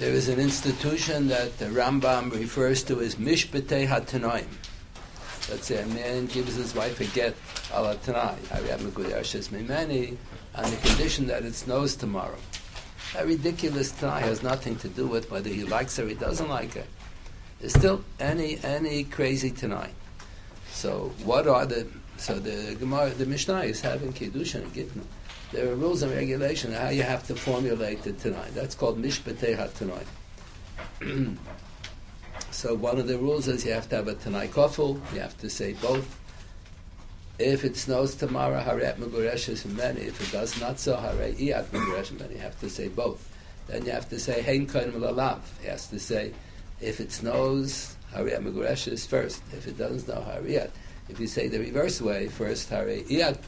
There is an institution that the Rambam refers to as Mishpatei HaTanoim. Let's say a man gives his wife a get ala Tanai, Mimeni, on the condition that it snows tomorrow. That ridiculous Tanai has nothing to do with whether he likes her or he doesn't like her. It's still any any crazy Tanai. So what are the so the Gemara the Mishnah is having Kiddushin and Gittin. There are rules and regulations how you have to formulate the tonight. That's called Mishpatei tonight. so one of the rules is you have to have a Tanai Kofel, you have to say both. If it snows tomorrow, Haret Megureshes many. If it does not so, Haret Iat Megureshes many. You have to say both. Then you have to say Hein Koin Lalav. He has to say, if it snows, Haret Megureshes first. If it doesn't snow, Haret. If you say the reverse way, first Haret Iat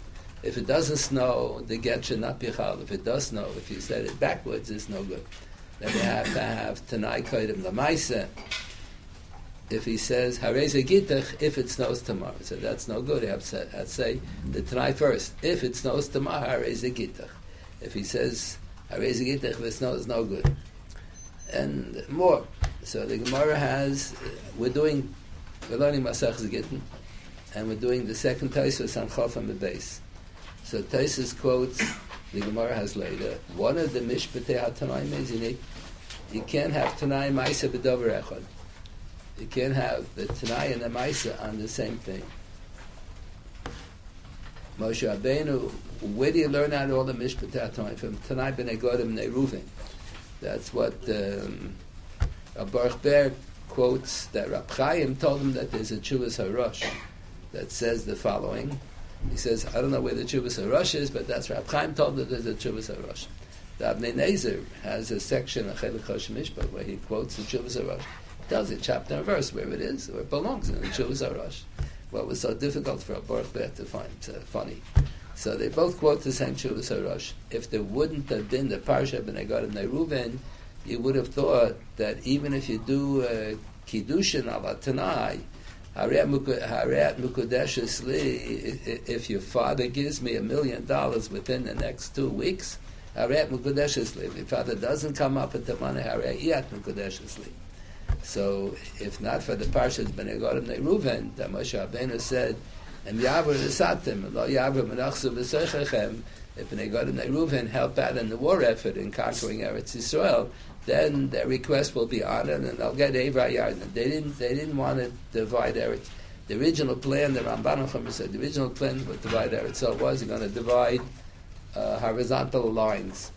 if it doesn't snow, the get should not be chal. If it does snow, if you said it backwards, it's no good. Then you have to have tanai koidim lamaisa. If he says hareze gitach, if it snows tomorrow, so that's no good. You have to say the tanai first. If it snows tomorrow, hareze gitach. If he says hareze gitach, if it snows, no good. And more. So the Gemara has. We're doing. We're learning Masach Gittin, and we're doing the second Taisus on Chof on the base. So Taisus quotes the Gemara has later. One of the mishpatei hatanaim is you you can't have tanai ma'isa b'dover echad. You can't have the tanai and the ma'isa on the same thing. Moshe Rabbeinu, where do you learn out all the mishpatei hatanaim from? Tanai b'nei godim ne'ruvin. That's what um, Baruch Ber quotes that Rab Chaim told him that there's a Chuvas Harosh that says the following. He says, I don't know where the Chuvas HaRosh is, but that's Rab Chaim told that there's a Chuvas HaRosh. The Avnei Nezer has a section of Chelik Mishpat where he quotes the Chuvas HaRosh. Tells it chapter and verse where it is, where it belongs in the Chuvas HaRosh. What was so difficult for a Baruch to find uh, funny. So they both quote the same Chuvas HaRosh. If there wouldn't have been the Parsha B'nai and Reuven, you would have thought that even if you do uh, Kiddushin ala Tanai, if your father gives me a million dollars within the next two weeks, if your father doesn't come up with the money, so if not for the Parshas Benegorim Reuven, that Moshe Rabbeinu said, and Yavur Nesatim, Lo Yavur Menachsu V'Seichechem, if Benegorim Reuven help out in the war effort in conquering Eretz Yisrael, then their request will be honored and they'll get Yarden. They didn't, they didn't want to divide Eretz. The original plan, the Ramban said, the original plan to divide Eretz was going to divide uh, horizontal lines.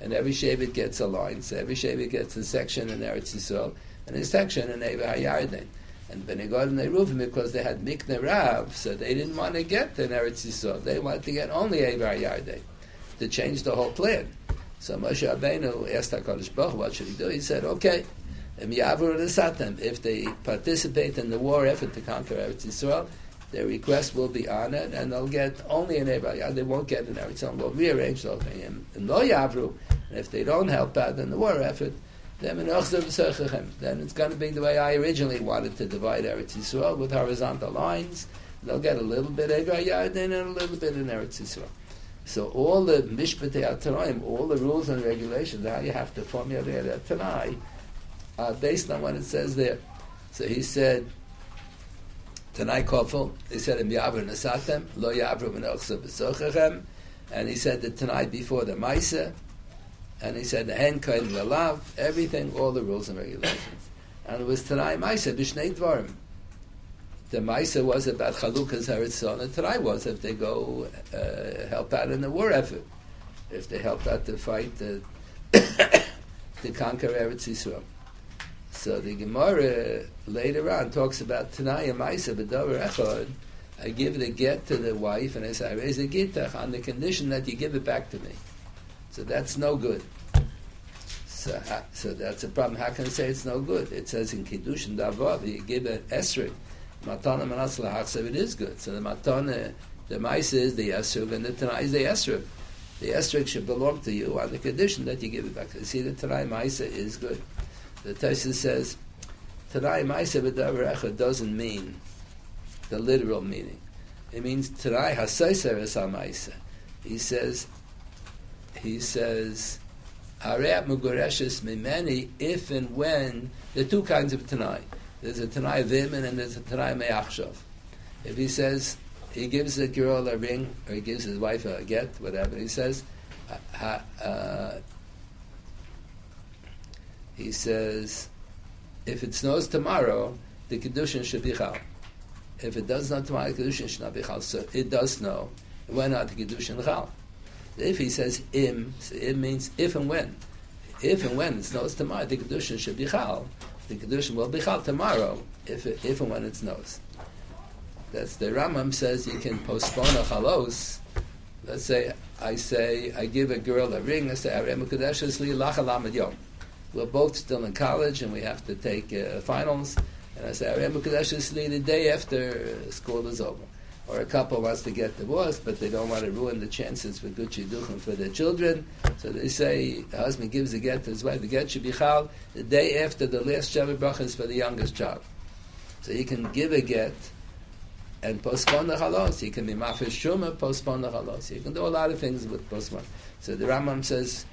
And every Shevet gets a line. So every Shevet gets a section in Eretz Yisrael and a section in Yarden. And Benegod and Eruvim, because they had Mikne Rav, so they didn't want to get the Eretz Yisrael. They wanted to get only Yarden to change the whole plan. So Moshe Rabbeinu asked HaKadosh Baruch what should he do? He said, okay, if they participate in the war effort to conquer Eretz Yisrael, their request will be honored, and they'll get only an Eretz They won't get an Eretz Yisrael. We'll rearrange the whole thing. Yavru, and if they don't help out in the war effort, then it's going to be the way I originally wanted to divide Eretz Yisrael with horizontal lines. They'll get a little bit Eretz Yarden and a little bit in Eretz Yisrael. So all the mishpatei atanaim, all the rules and regulations, how you have to formulate a tanai, are based on what it says there. So he said, Tanai Kofel, he said, Im Nasatem, Lo Yavru Menochsa B'sochachem, and he said the Tanai before the Maisa, and he said the Hen Kain Lalav, everything, all the rules and regulations. And it was Tanai Maisa, Bishnei Dvarim the Maisa was about Chalukas Haritzon, and Tanai was if they go uh, help out in the war effort, if they help out to fight the, to conquer Eretz Yisrael. So the Gemara later on talks about Tanai Maisa B'Dover Echad. I give the get to the wife, and I say I raise the gitach on the condition that you give it back to me. So that's no good. So, uh, so that's a problem. How can I say it's no good? It says in Kiddushin Davav, you give an esrog Matana Manas Lahachsev, it is good. So the Matana, the mice is the Esrog, and the Tanai is the Esrog. The Esrog should belong to you on the condition that you give it back. See, the Tanai Maisa is good. The Taisa says, Tanai Maisa B'davar doesn't mean the literal meaning. It means Tanai Hasaiser is Maisa. He says, he says, Hareat Mugureshes Mimeni, if and when, there are two kinds of Tanai. There's a Tanai Vimin and there's a Tanai Me'achshav. If he says, he gives the girl a ring, or he gives his wife a get, whatever, he says, uh, he says, if it snows tomorrow, the Kedushin should be chal. If it does not tomorrow, the Kedushin should not be chal. So it does snow. Why not the Kedushin chal? If he says im, it means if and when. If and when it snows tomorrow, the Kedushin should be chal. The Kedushin will be chal tomorrow, if, if and when it snows. That's the Rambam says you can postpone a chalos. Let's say I say I give a girl a ring. I say Arem Kadesh Yom. We're both still in college and we have to take uh, finals. And I say Arem Kadesh the day after school is over. Or a couple wants to get divorced, but they don't want to ruin the chances for good shidduchim for their children. So they say the husband gives a get to his wife. The get should be chal the day after the last sheva brachas for the youngest child. So you can give a get and postpone the halos. You can be mafish shuma, postpone the halos. You can do a lot of things with postpone. So the Rambam says,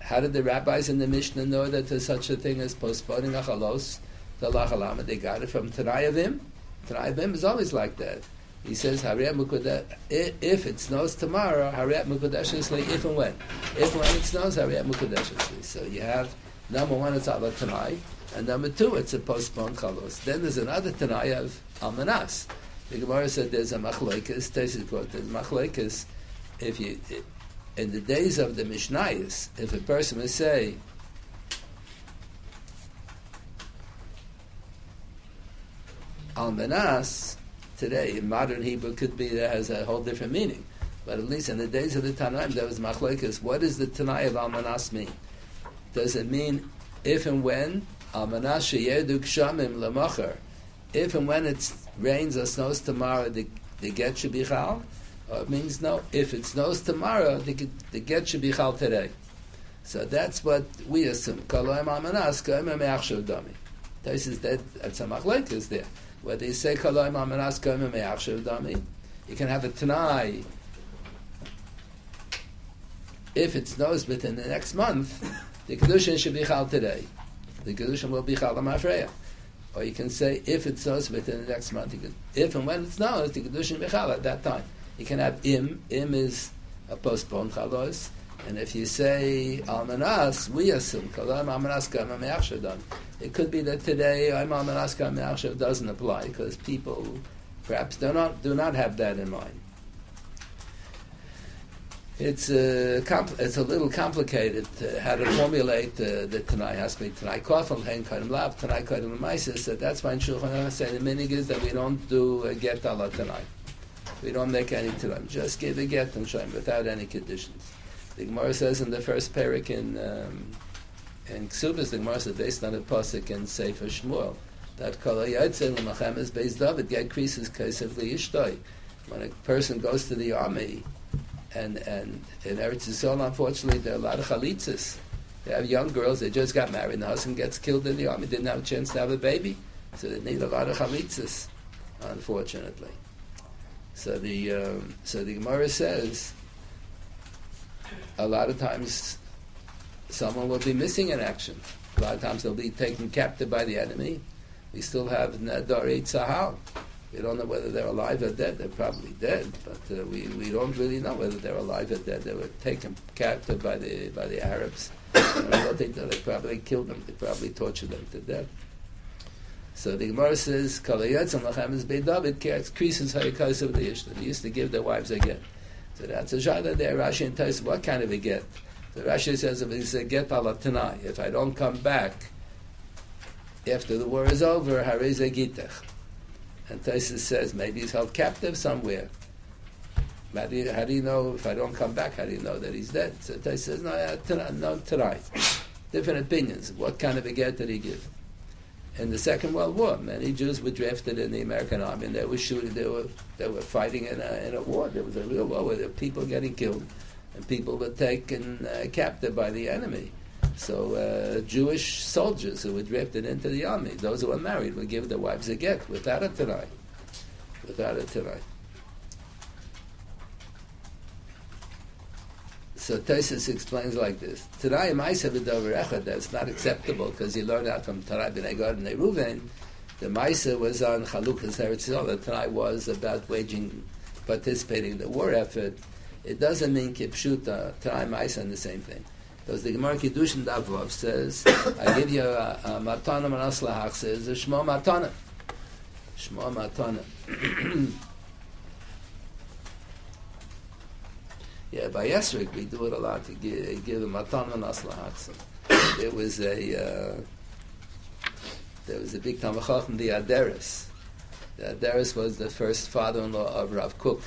how did the rabbis in the Mishnah know that there's such a thing as postponing a halos? The lachalama, they got it from Tanayavim. Tanayavim is always like that. He says, if it snows tomorrow, Hariyat Mukadeshesli, if and when. If and when it snows, Hariyat Mukadeshesli. So you have, number one, it's Allah Tanai, and number two, it's a postponed chalos. Then there's another Tanai of Almanas. The Gemara said there's a machlekes. Tesis quote there's machlekes. If you in the days of the Mishnayos, if a person would say. Almanas today in modern Hebrew could be has a whole different meaning, but at least in the days of the Tanaim there was machlekes. What does the Tanai of Almanas mean? Does it mean if and when Almanas sheyedu kshamim lemacher? If and when it rains or snows tomorrow, the, the get should be chal? Or oh, it means no, if it snows tomorrow, the, the get should be chal today. So that's what we assume. Kaloim amanas, kaloim me'achshav dami. This is that, that's a machlek there. Whether you say kaloim amanas, kaloim me'achshav dami, you can have a tanai. If it snows within the next month, the kedushin should be chal today. The kedushin will be chal amafreya. Or you can say, if it snows within the next month, can, if and when it snows, the Kedushin Mechal at that time. You can have im, im is a postponed chalos, and if you say almanas, we assume kalam almanas kam done. It could be that today I'm kam doesn't apply because people perhaps do not do not have that in mind it's a, compl- it's a little complicated uh, how to formulate uh, the Tanai Hasmi Tanai Kofel Hein Kadim Lav Tanai Kadim Maisis. That's why in Shulchan Aruch say the minig is that we don't do a get Allah Tanai. We don't make any Tanai. Just give a get and Shem without any conditions. The Gemara says in the first parak in um, in Ksubas, the Gemara says based on a pasuk in Sefer Shmuel that Kol Yaitzel Machem is based David get creases Kesef Ishtoi. When a person goes to the army and and in Eretz Yisrael, unfortunately, there are a lot of chalitzas. They have young girls. They just got married. And the husband gets killed in the army. Didn't have a chance to have a baby, so they need a lot of chalitzas. Unfortunately, so the um, so the Gemara says a lot of times someone will be missing in action. A lot of times they'll be taken captive by the enemy. We still have Nadar Sahal we don't know whether they're alive or dead. They're probably dead, but uh, we, we don't really know whether they're alive or dead. They were taken captive by the by the Arabs. and I don't think that they probably killed them. They probably tortured them to death. So the Gemara says, "Kalayatz lachem is David creases hayakos of the Ishta." They used to give their wives a get. So that's a shada there. Rashi and Tais, what kind of a get? So Rashi says, if it's a get alatanai, if I don't come back after the war is over, hareze gitech. And Taisus says maybe he's held captive somewhere. How do, you, how do you know if I don't come back? How do you know that he's dead? So says no, no, tonight. Different opinions. What kind of a get did he give? In the Second World War, many Jews were drafted in the American army, and they were shooting. They were they were fighting in a, in a war. There was a real war where there were people getting killed, and people were taken uh, captive by the enemy. So uh, Jewish soldiers who were drafted into the army, those who were married, would give their wives a get without a tanai. Without a tanai. So Tosis explains like this: Tanai Ma'isa b'Dover Echad. That's not acceptable because he learned out from Tanai ben Egad and Reuven. The Ma'isa was on Chalukas Eretz Yisrael. The Tanai was about waging, participating in the war effort. It doesn't mean Kipshuta. Uh, Tanai Ma'isa and the same thing. Because the Gemara Kiddushin Davlov says, I give you a, a matana manas lahach, says a shmo matana. Shmo matana. yeah, by Esrik we do it a lot to give, give a matana manas lahach. There was a, uh, there was a big Tamachach in the Aderis. The Aderis was the first father-in-law of Rav Kook.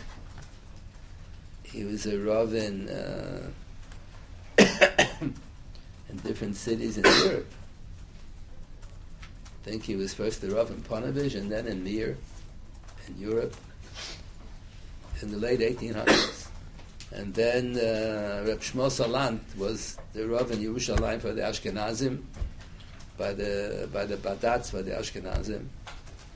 He was a Rav in, uh, in different cities in Europe. I think he was first the Rav in Ponevezh and then in Mir in Europe in the late 1800s. And then uh, Reb Shmuel Salant was the Rav in Yerushalayim for the Ashkenazim by the by the Badats, by the Ashkenazim.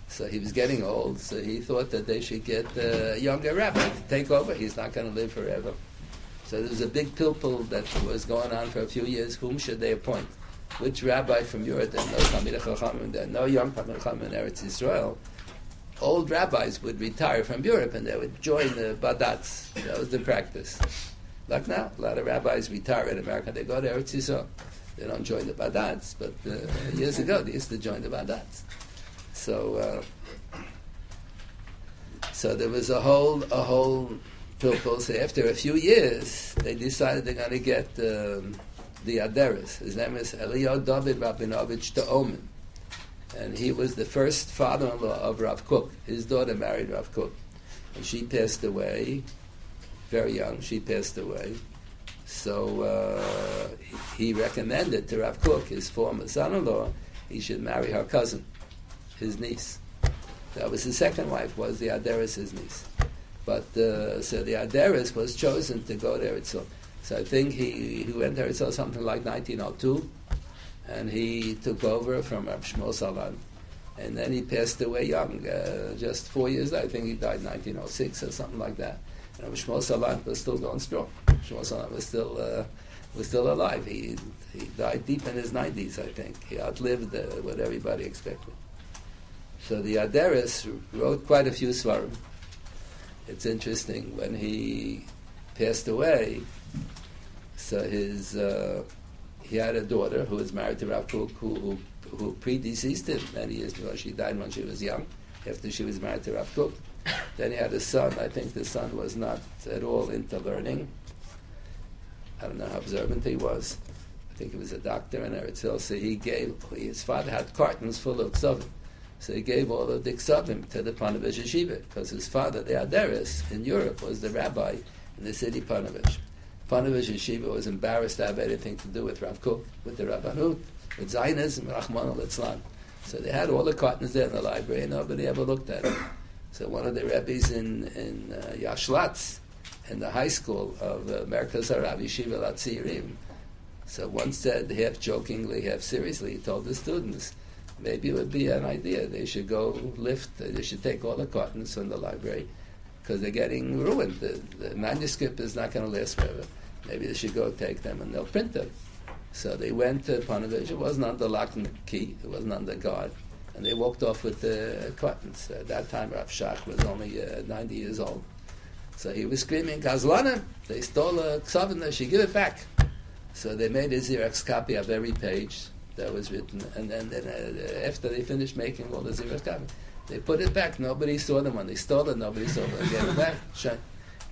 So he was getting old, so he thought that they should get a younger rabbi to take over. He's not going to live forever. So there was a big pilpul that was going on for a few years. Whom should they appoint? Which rabbi from Europe that no Talmidei Chachamim, that no young Talmidei Chachamim in Eretz Yisrael? Old rabbis would retire from Europe and they would join the Badats. That was the practice. Like now, a lot of rabbis retire in America. They go to Eretz Yisrael. They don't join the Badats, but uh, years ago they used to join the Badats. So, uh, so there was a whole a whole pilpul. So after a few years, they decided they're going to get um, the Aderis. His name is Eliyahu David Rabinovich Teomim, and he was the first father-in-law of Rav Kook. His daughter married Rav Kook, and she passed away very young. She passed away. So uh, he recommended to Rav Kook, his former son-in-law, he should marry her cousin, his niece. That was his second wife, was the Aderis, his niece. But uh, so the Aderis was chosen to go there. So, so I think he, he went there so something like 1902, and he took over from Rab Shmuel Salant. And then he passed away young, uh, just four years. I think he died in 1906 or something like that. And Shmuel Salant was still going strong. Shmuel Salant was still uh, was still alive. He he died deep in his 90s, I think. He outlived uh, what everybody expected. So the Aderis wrote quite a few svarim it's interesting when he passed away. So his uh, he had a daughter who was married to Rav Kook, who, who, who predeceased him many years before. She died when she was young, after she was married to Rav Kook. Then he had a son. I think the son was not at all into learning. I don't know how observant he was. I think he was a doctor in Eretz Hill. So he gave, his father had cartons full of ksovim. So he gave all of the ksavim to the Ponevezh Yeshiva, because his father, the Aderis, in Europe, was the rabbi in the city Ponevezh. Ponevezh Yeshiva was embarrassed to have anything to do with Rav Kook, with the Rabbanut, with Zionism, Rahman al So they had all the cartons there in the library, and nobody ever looked at it. So one of the rabbis in, in uh, Yashlatz, in the high school of uh, Merkaz Yeshiva Latzirim, so once said, half jokingly, half seriously, he told the students, maybe it would be an idea. They should go lift, they should take all the cartons from the library because they're getting ruined. The, the manuscript is not going to last forever. Maybe they should go take them and they'll print them. So they went to Ponevezh. It wasn't under lock and key. It wasn't under guard. And they walked off with the cartons. At that time, Rav Shach was only uh, 90 years old. So he was screaming, Gazlana, they stole a ksavin, they should give it back. So they made a Xerox copy of every page that was written, and then, then uh, after they finished making all the Zivas copies, they put it back. Nobody saw them when they stole it. Nobody saw them get it back.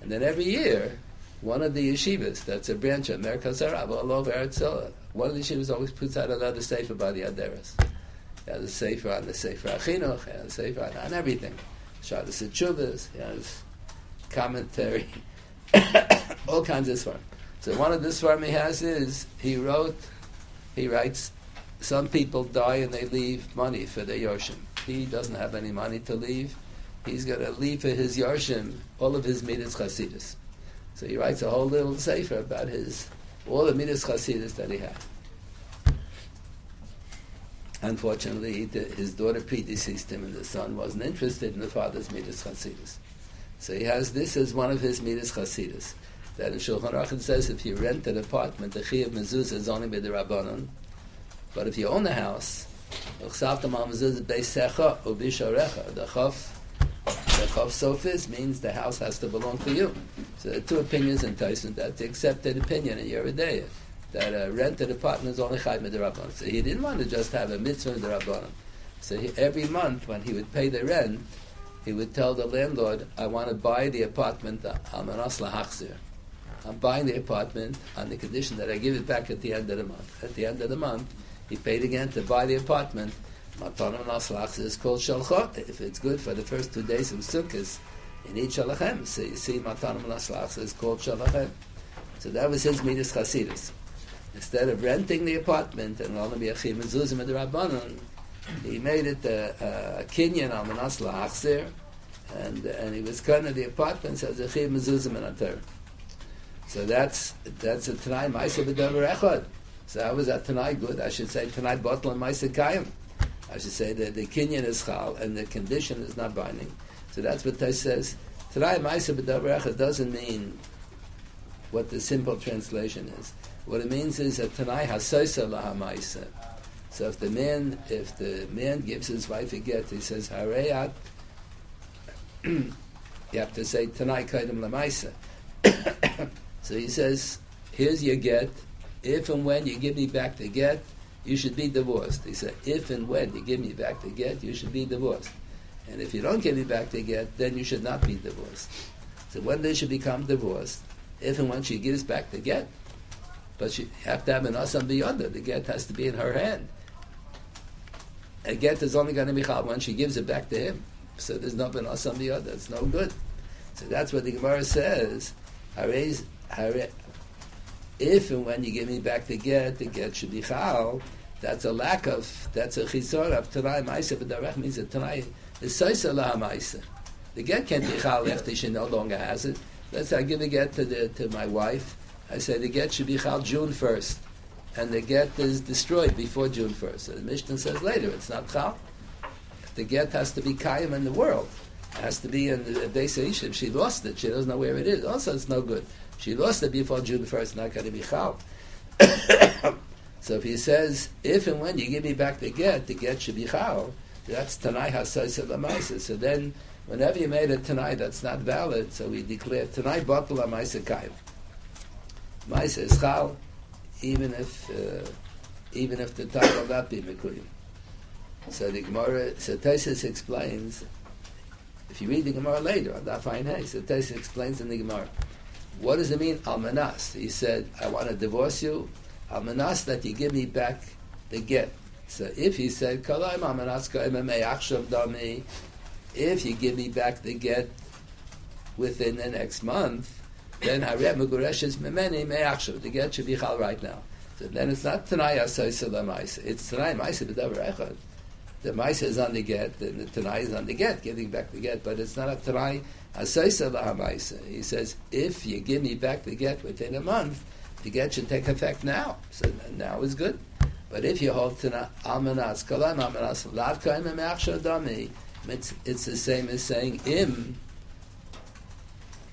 And then every year, one of the yeshivas, that's a branch of Merkaz Harav, all over Eretz one of the yeshivas always puts out another sefer by the Aderes. He has a sefer on the sefer Achinuch, he has a sefer on, on everything. Shadas Chuvas, he has commentary, all kinds of svarm. So one of the svarm he has is, he wrote, he writes some people die and they leave money for their Yoshim. He doesn't have any money to leave. He's going to leave for his Yoshim all of his Midas Chasidus. So he writes a whole little sefer about his all the Midas Chasidus that he had. Unfortunately, his daughter predeceased him, and the son wasn't interested in the father's Midas Chasidus. So he has this as one of his Midas Chasidus. that in Shulchan Aruch says if you rent an apartment, the Chi of Mezuzah is only by the Rabbanon. But if you own the house, the Chaf the Chav Sofis means the house has to belong to you. So there are two opinions in Tyson. That's the accepted opinion in Yeridea. That uh, a rented apartment is only Chayim Rabbanon. So he didn't want to just have a mitzvah Rabbanon. So he, every month when he would pay the rent, he would tell the landlord, I want to buy the apartment uh, I'm an I'm buying the apartment on the condition that I give it back at the end of the month. At the end of the month, he paid again to buy the apartment Matanim Naslach is called Shalchot. If it's good for the first two days of Sukkot, in each Shalachem. So you see Matanim Naslach is called Shalachem. So that was his Midas Chasidus. Instead of renting the apartment and only be a Chim and Zuzim and the Rabbanon, he made it a, a, a Kinyan al Manas Lachzir, and, and he was kind of the apartments as a Chim and Zuzim and a So that's, that's a Tanai Maisa B'Davar Echad. So that was a Tanai good. I should say Tanai Bottle and Maisa Kayim. I should say that the kinyan is chal and the condition is not binding. So that's what Tais says. Tarai Maisa B'Davar doesn't mean what the simple translation is. What it means is that Tanai Hasoisa Laha. So if the man, if the man gives his wife a get, he says Hareyat. you have to say Tanai Kaidim Lamaisa. so he says, here's your get. If and when you give me back the get, you should be divorced. He said, if and when you give me back the get, you should be divorced. And if you don't give me back the get, then you should not be divorced. So when they should become divorced, if and when she gives back the get, but you have to have an asam beyond The other. The get has to be in her hand. A get is only going to be chal when she gives it back to him. So there's no ben asam beyond It's no good. So that's what the Gemara says. If and when you give me back the get, the get should be chal that's a lack of, that's a chisor of Tanai Maisa, but Darech means that Tanai is Saisa La Maisa. The get can't be chal after she no longer has it. Let's say I give a get to, the, to my wife. I say the get should be chal June 1st. And the get is destroyed before June 1st. So the Mishnah says later, it's not chal. The get has to be kayim in the world. It has to be in the base If she lost it, she doesn't know where it is. Also, it's no good. She lost it before June 1st, not going to be chal. So if he says, if and when you give me back the get, the get should be chal, that's Tanai Hasais Lamaisa. So then, whenever you made a Tanai that's not valid, so we declare Tanai Batal Lamaisa Kaim. Maisa is chal, even if, uh, even if the time will not be Mekuyim. So the Gemara, so Tesis explains, if you read the Gemara later on that fine hay, so Tesis explains in the Gemara, what does it mean, Almanas? He said, I want to divorce you, Amanas that you give me back the get. So if he said, dami, if you give me back the get within the next month, then Hareh Megureshes Memeni Me'achshav. The get should be chal right now. So then it's not Tanai Asay. It's Tanai Maisa B'davar Echad. The Maisa is on the get, and the Tanai is on the get, giving back the get, but it's not a Tanai Asay Maisa. He says, if you give me back the get within a month, the get should take effect now. So now is good. But if you hold to almanas, kalam almanas, it's, it's the same as saying im.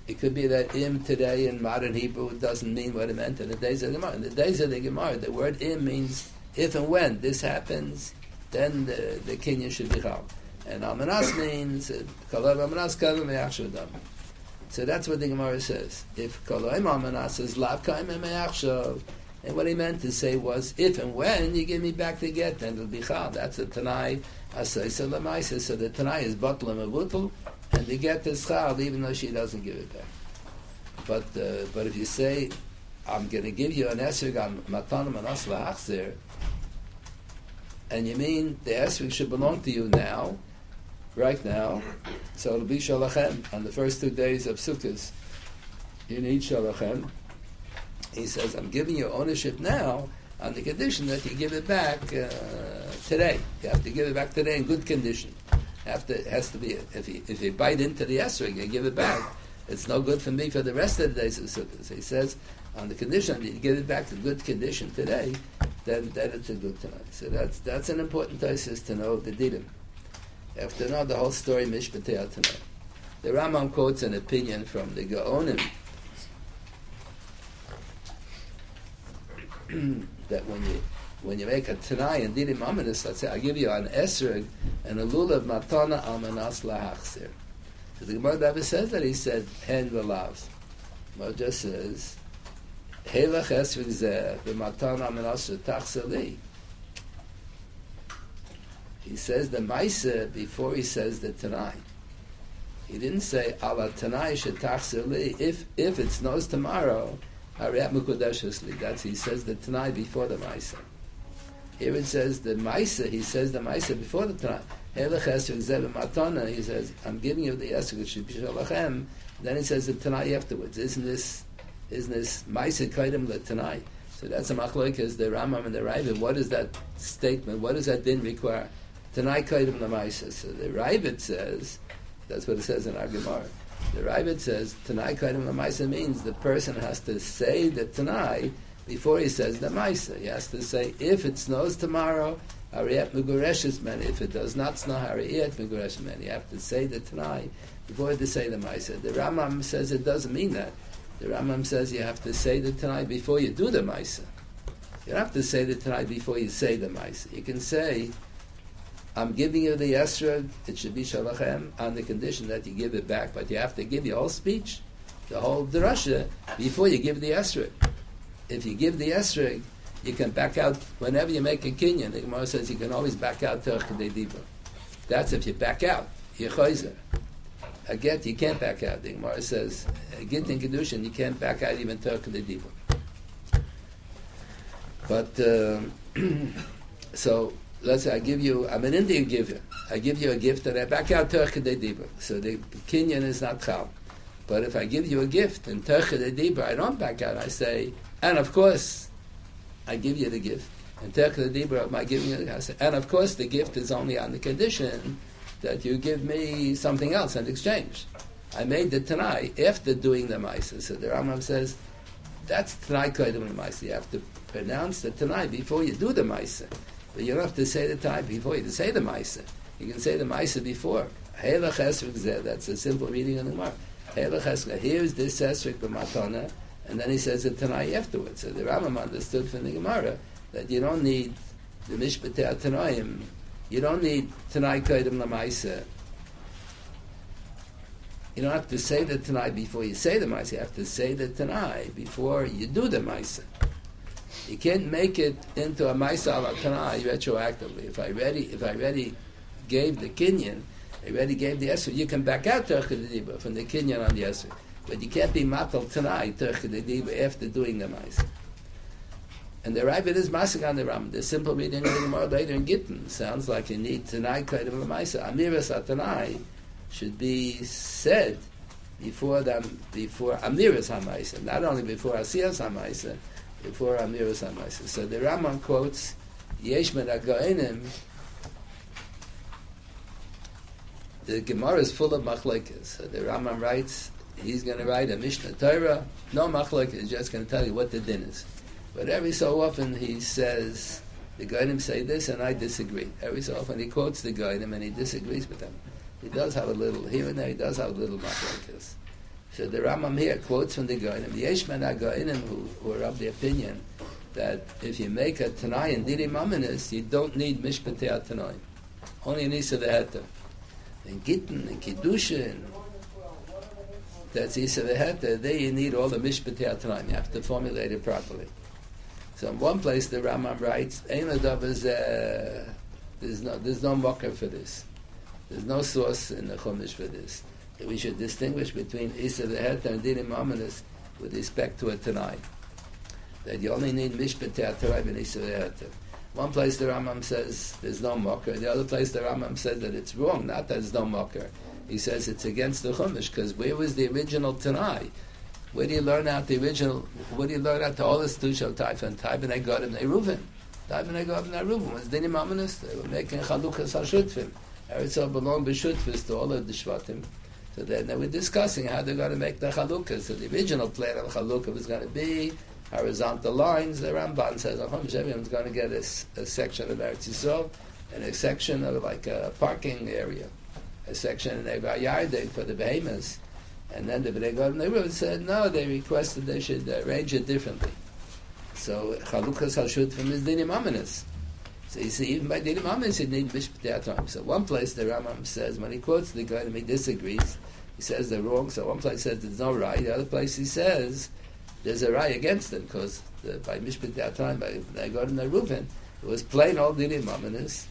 It could be that im today in modern Hebrew doesn't mean what it meant in the days of the Gemara. In the days of the Gemara, the word im means if and when this happens, then the, the should be chal. And almanas means kalam almanas kalam dami. So that's what the Gemara says. If Koloim Amana says Lav Kaim and what he meant to say was, if and when you give me back the get, then it'll be chal. That's a Tanai Asaysa Lamaisa. So the Tanai is Batlam Avutul, and the get is chal, even though she doesn't give it back. But uh, but if you say, I'm going to give you an esrog on Matanam and Asla and you mean the esrog should belong to you now, right now. So it'll be Shalachem on the first two days of Sukkot. You need Shalachem. He says, I'm giving you ownership now on the condition that you give it back uh, today. You have to give it back today in good condition. To, it has to be, if you, if you bite into the esrog and give it back, it's no good for me for the rest of the days of Sukkot. So he says, on the condition that you give it back in good condition today, then, then it's a good time. So that's, that's an important thesis to know the didim. After not the whole story, Mishpatei Atanai. The Rambam quotes an opinion from the Gaonim that when you when you make a tanai and dili aminus, let's say I give you an esrog and a lulav matana almanas lahachzir. So the Gemara never says that. He said hen v'lav. Gemara just says helach esrog zeh v'matana almanas tachzeli. He says the Maisa before he says the Tanai. He didn't say ala Tanai shetachseli. If if it snows tomorrow, hariat mukudeshesli. That's he says the Tanai before the Maisa. Here it says the Maisa. He says the Maisa before the Tanai. He says I'm giving you the Esrog Shalachem. Then he says the Tanai afterwards. Isn't this isn't this Maisa kaidim the Tanai? So that's a machloikas, the Ramam and the Ravid. What is that statement? What does that din require? Tanai Kaidim Lamaisa. So the Ravid says, that's what it says in our Gemara. The Ravid says, Tanai Kaidim Lamaisa means the person has to say the Tanai before he says the Maisa. He has to say, if it snows tomorrow, Hariyat Megureshes men. If it does not snow, Hariyat Megureshes men. You have to say the Tanai before to say the Maisa. The Ramam says it doesn't mean that. The Ramam says you have to say the Tanai before you do the Maisa. You don't have to say the Tanai before you say the Maisa. You can say, I'm giving you the esrog, it should be shalachem, on the condition that you give it back, but you have to give your whole speech, the whole drasha, before you give the esrog. If you give the esrog, you can back out whenever you make a kinyan. The Gemara says you can always back out to Dibra. That's if you back out. You're chayzer. A get, you can't back out. The Gemara says, a get in Kedushin, you can't back out even to Dibra. But, uh, so, let's say I give you, I'm an Indian giver. I give you a gift and I back out Turkey Dibra. So the Kenyan is not Chal. But if I give you a gift in Turkey Dibra, I don't back out. I say, and of course, I give you the gift. And Turkey Dibra, my giving you the gift. I say and of course, the gift is only on the condition that you give me something else in exchange. I made the Tanai after doing the Maisa. So the Rambam says, that's Tanai Kodim Maisa. You have to pronounce the Tanai before you do the Maisa. But you don't have to say the time before you say the Maisa. You can say the Maisa before. That's a simple reading of the Gemara. Here's this Esrik b'matana, and then he says it Tanai afterwards. So the Rambam understood from the Gemara that you don't need the Mishpatei Tanaim, you don't need Tanai Kaidim Lamaisa. You don't have to say the Tanai before you say the Maisa. You have to say the Tanai before you do the Maisa. You can't make it into a Maisa al Tanai retroactively. If I already, if I already gave the Kinyan, I already gave the Esr, you can back out Terchid from the Kinyan on the Esr. But you can't be Matal Tanai, Terchid after doing the Maisa. And the Ravid is masking on the Ram. The simple reading of the Gemara later in Gittin sounds like you need Tanai Kaid of a Maisa. Amiras Tanai should be said before them, before Amiras HaMaisa, not only before Asiyas HaMaisa, before Amiras HaMaisa. So the Rambam quotes Yesh Men The Gemara is full of machlekes. So the Rambam writes, he's going to write a Mishneh Torah, no machlekes, just going to tell you what the din is. But every so often he says, the Goinim say this and I disagree. Every so often he quotes the Goinim and he disagrees with them. He does have a little, here and there he does have a little machlekes. So the Rambam here quotes from the Goinim, the Yeshman HaGoinim who, are of the opinion that if you make a Tanai and Diri Maminis, you don't need Mishpatei Tanai. Only an Isa Veheta. In Gittin, in Kiddushin, that's Isa Veheta, there you need all the Mishpatei Tanai. You have to formulate it properly. So in one place the Rambam writes, Ein is, uh, there's no, there's no mocker for this. There's no source in the Chumash for this we should distinguish between Isa Heter and Dinim Ominous with respect to a Tanai. That you only need Mishpat Torah and Isa Heter. One place the Rambam says there's no mocker. The other place the Rambam says that it's wrong, not that there's no mocker. He says it's against the Chumash because where was the original Tanai? Where do you learn out the original? Where do you learn out the all this Tushal Taifa and Taifa and Egad and Reuven? Taifa and Egad and Reuven was Dinim Ominous. They were making Chalukas HaShutfim. Eretz belonged B'Shutfis to all of the Shvatim. So then they were discussing how they're going to make the chalukah. So the original plan of chalukah was going to be horizontal lines. The Ramban says, everyone's going to get a, a section of Eretz Yisrael and a section of like a parking area, a section in Eva Yarden for the behemoths. And then the Bnei God said, no, they requested they should arrange it differently. So Chalukas Hashut from his dinim aminis. So you see, even by dinim aminis, you need mishpat. So one place the Rambam says, when he quotes the guy, and he disagrees, he says they're wrong. So one place says there's no right. The other place he says there's a right against them because by mishpat time, by Nagod and Reuven, it was plain all dinim aminis,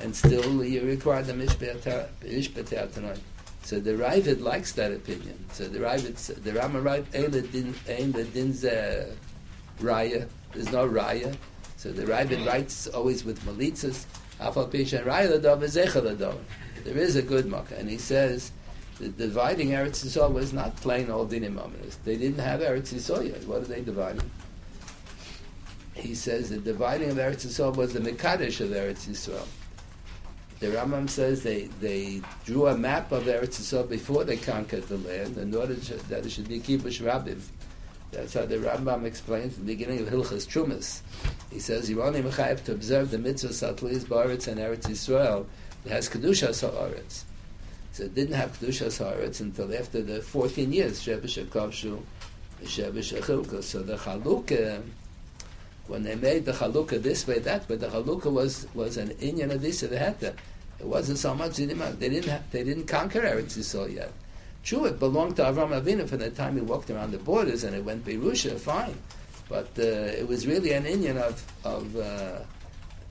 and still you require the mishpat time. So the Ravid likes that opinion. So the Ravid, the Rama writes, "Ein the din's raya." There's no raya. So the Ravid writes always with malitzas. There is a good makkah, and he says the dividing Eretz Yisrael was not plain old dinim They didn't have Eretz Yisrael yet. What are they dividing? He says the dividing of Eretz Yisrael was the Mekadesh of Eretz Yisrael the Rambam says they, they drew a map of Eretz Yisrael before they conquered the land in order that it should be Kibush Rabbiv. That's how the Rambam explains in the beginning of Hilchas Trumas. He says, you only mechayev to observe the mitzvah Satlis Baritz and Eretz Yisrael It has Kedushas Haaretz. So it didn't have Kedushas Haaretz until after the 14 years, Shebesh HaKavshu, Shebesh. So the Chalukah, when they made the Chalukah this way, that way, the Chalukah was, was an Inyan of they had to. It wasn't so much, they didn't, have, they didn't conquer Eretz Yisrael yet. True, it belonged to Avram Avinu from the time he walked around the borders and it went Beirusha, fine. But uh, it was really an Inyan of, of uh,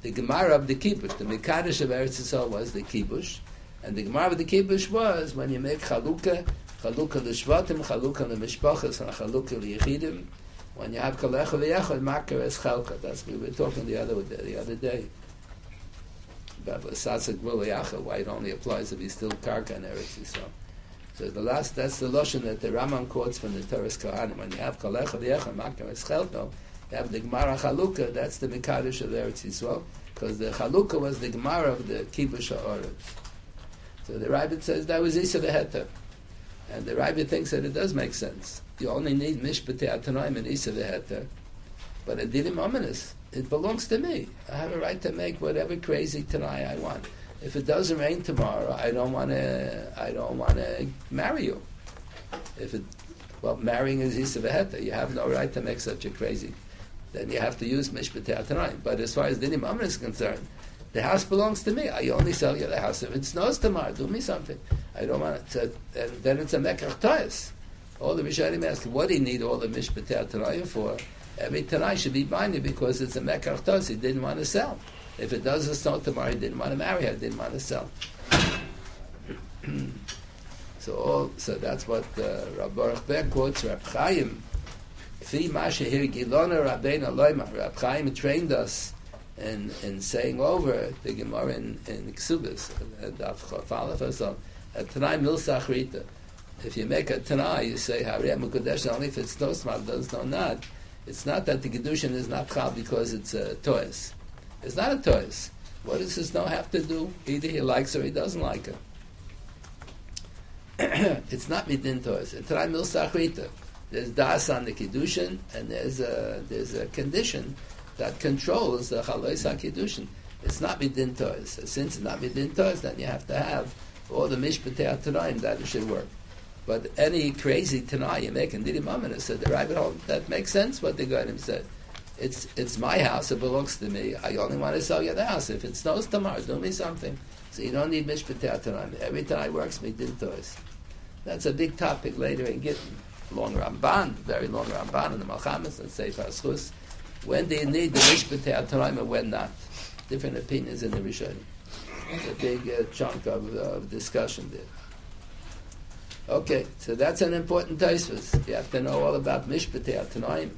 the Gemara of the Kibush. The Mekadosh of Eretz Yisrael was the Kibush. And the Gemara of the Kibush was when you make Chalukah, Chalukah l'Shvatim, Chalukah l'Mishpachas, and Chalukah l'Yechidim, when you have kalecha v'yachad, makar es chalka. That's we were talking the other the other day. About l'satzik v'yachad, why it only applies if he's still karka and Eretz Yisrael. So the last, that's the lotion that the Rambam quotes from the Torah Kohanim. When you have kalecha v'yachad, makar es chalka, you have the Gemara Chalukah, that's the Mekadosh of Eretz Yisrael, because the Chalukah was the Gemara of the Kibush HaOretz. So the Ravid says that was Isa V'Heter. And the Rabbi thinks that it does make sense you only need mishpatei atanoim and isa v'heter. But a dinim ominous, it belongs to me. I have a right to make whatever crazy tanai I want. If it doesn't rain tomorrow, I don't want to. I don't want to marry you. If it, well, marrying is isa v'heter. You have no right to make such a crazy. Then you have to use atanoim. But as far as dinim ominous is concerned, the house belongs to me. I only sell you the house if it snows tomorrow. Do me something. I don't want to. And then it's a mekach. All the Rishonim ask, what do you need all the Tanaya for? Every Tanai should be binding because it's a Mekach. He didn't want to sell. If it does a snow tomorrow, he didn't want to marry her, didn't want to sell. so all, so that's what uh, Rabbi Baruch Ber quotes Rab Chaim. Fi Mashahir Gilona Rabbeinu Loima. Rab Chaim trained us in, in saying over the Gemara in, in Ksubis, Chafalef, Tanai Milsach Rita if you make a Tanah, you say Hariyam Mukadesh only if it's no smart, does no not. It's not that the Kedushin is not Chal because it's a Toys. It's not a Toys. What does this no have to do? Either he likes or he doesn't like her. it's not Midin Toys. Tanai Mil Sachrita. There's Das on the Kedushin, and there's a, there's a condition that controls the Chalois HaKedushin. It's not Midin Toys. Since it's not Midin Toys, then you have to have all the Mishpatei Tanaim that it should work. But any crazy Tanai you make in Didi Mamina said the rabbit hole, that makes sense what the Goyim said. It's it's my house, it belongs to me. I only want to sell you the house. If it snows tomorrow, do me something. So you don't need Mishpat Tanai. Every Tanai works me did toys. That's a big topic later in Gittin. Long Ramban, very long Ramban in the Malchamas and Sefer Aschus. When do you need the Mishpat Tanai and when not? Different opinions in the Rishonim. A big uh, chunk of, uh, discussion there. Okay, so that's an important Taisvus. You have to know all about Mishpatei Tanoim.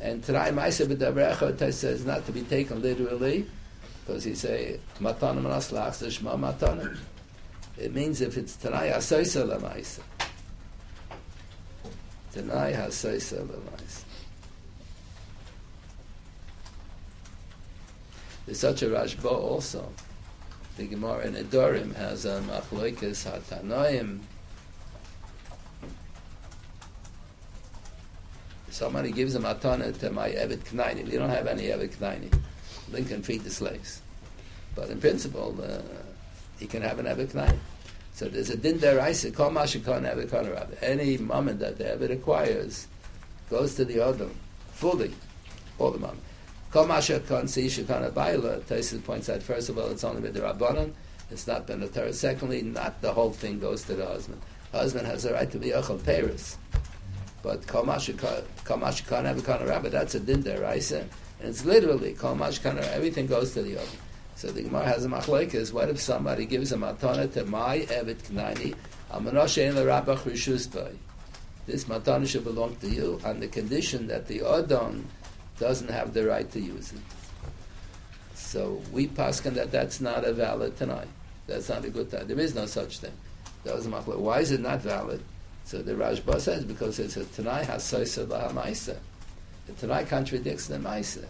And Tanai Maisa B'Davrecha Taisa is not to be taken literally, because he say, Matanim Raslach Shma Matanim. It means if it's Tanai Hasoisa Lamaisa. Tanai Hasoisa Lamaisa. There's such a Rashba also. The Gemara in Edorim has a Machloikis HaTanoim, Somebody gives a matana to my Evet Knaini. We don't have any Evet Knaini. can feed the slaves. But in principle, uh, he can have an Evet Knaini. So there's a din deraisa, kol mashikon Knaini. Any moment that the Evet acquires goes to the other fully. all the mom. Kol see shekana baila. Taisus points out first of all, it's only with the rabbanon. It's not ben. Secondly, not the whole thing goes to the husband. The husband has a right to be achal Paris. But kol masha kan have a rabbi. That's a din deraisa, and it's literally kol masha. Everything goes to the other. So the Gemara has a machlekes. What if somebody gives a matana to my the rabbach. This matana should belong to you on the condition that the odon doesn't have the right to use it. So we paskin that that's not a valid tonight. That's not a good time. There is no such thing. That was Why is it not valid? So the Rashba says because it's a Tanai hasoisa lahamaisa. The Tanai contradicts the Maisa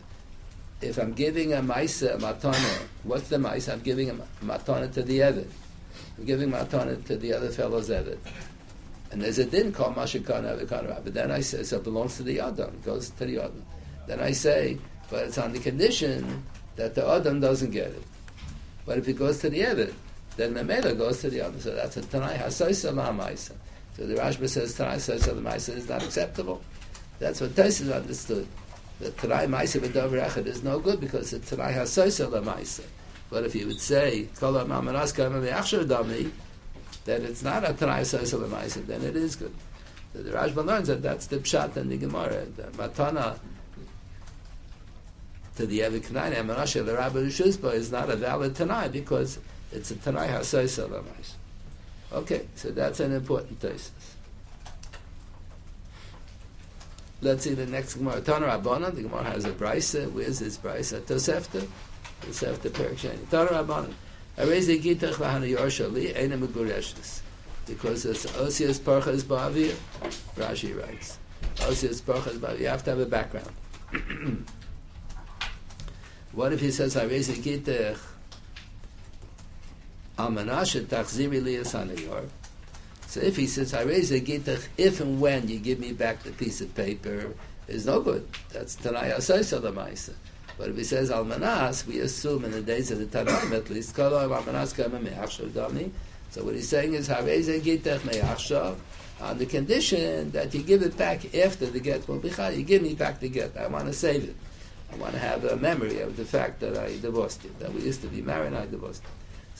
if I'm giving a maisa, a matana, what's the maisa? I'm giving a matana to the Evid. I'm giving matana to the other fellow's Evid. And there's a din called Mashikana Avikana but then I say, so it belongs to the Adam, it goes to the Adam. Then I say, but it's on the condition that the Adam doesn't get it. But if it goes to the Evid, then the Mela goes to the Adam. So that's a Tanai Hasoisa Maisa. So the Rashba says Tanai Hasoisa Maisa is not acceptable. That's what Tyson understood the Tanai Maisa B'Dover Echad is no good because the Tanai has Soisa Maisa. But if you would say, Kol HaMamanas Kama Me'achshav Dami, then it's not a Tanai Soisa Maisa, then it is good. So the Rashba learns that that's the Pshat and the Gemara. The Matana to the Evik Knaini, Amanasha, the Rabbi Shuzba is not a valid Tanai because it's a Tanai HaSoisa Maisa. Okay, so that's an important thesis. Let's see the next Gemara. Tana Rabbanan, the Gemara has a brisa. Where's this brisa? Tosefta. Tosefta Perik Sheni. Tana Rabbanan. Arezi Gitach Vahana Yorshali, Eina Megureshes. Because it's Osias Parchas Ba'avir. Rashi writes. Osias Parchas Ba'avir. You have to have a background. what if he says, Arezi Gitach So if he says, I raise a gitach if and when you give me back the piece of paper, is no good. That's Tanai Asaysa Lamaisa. But if he says Almanas, we assume in the days of the Tanaim at least, So what he's saying is, on the condition that you give it back after the get will be You give me back the get. I want to save it. I want to have a memory of the fact that I divorced you, that we used to be married and I divorced you.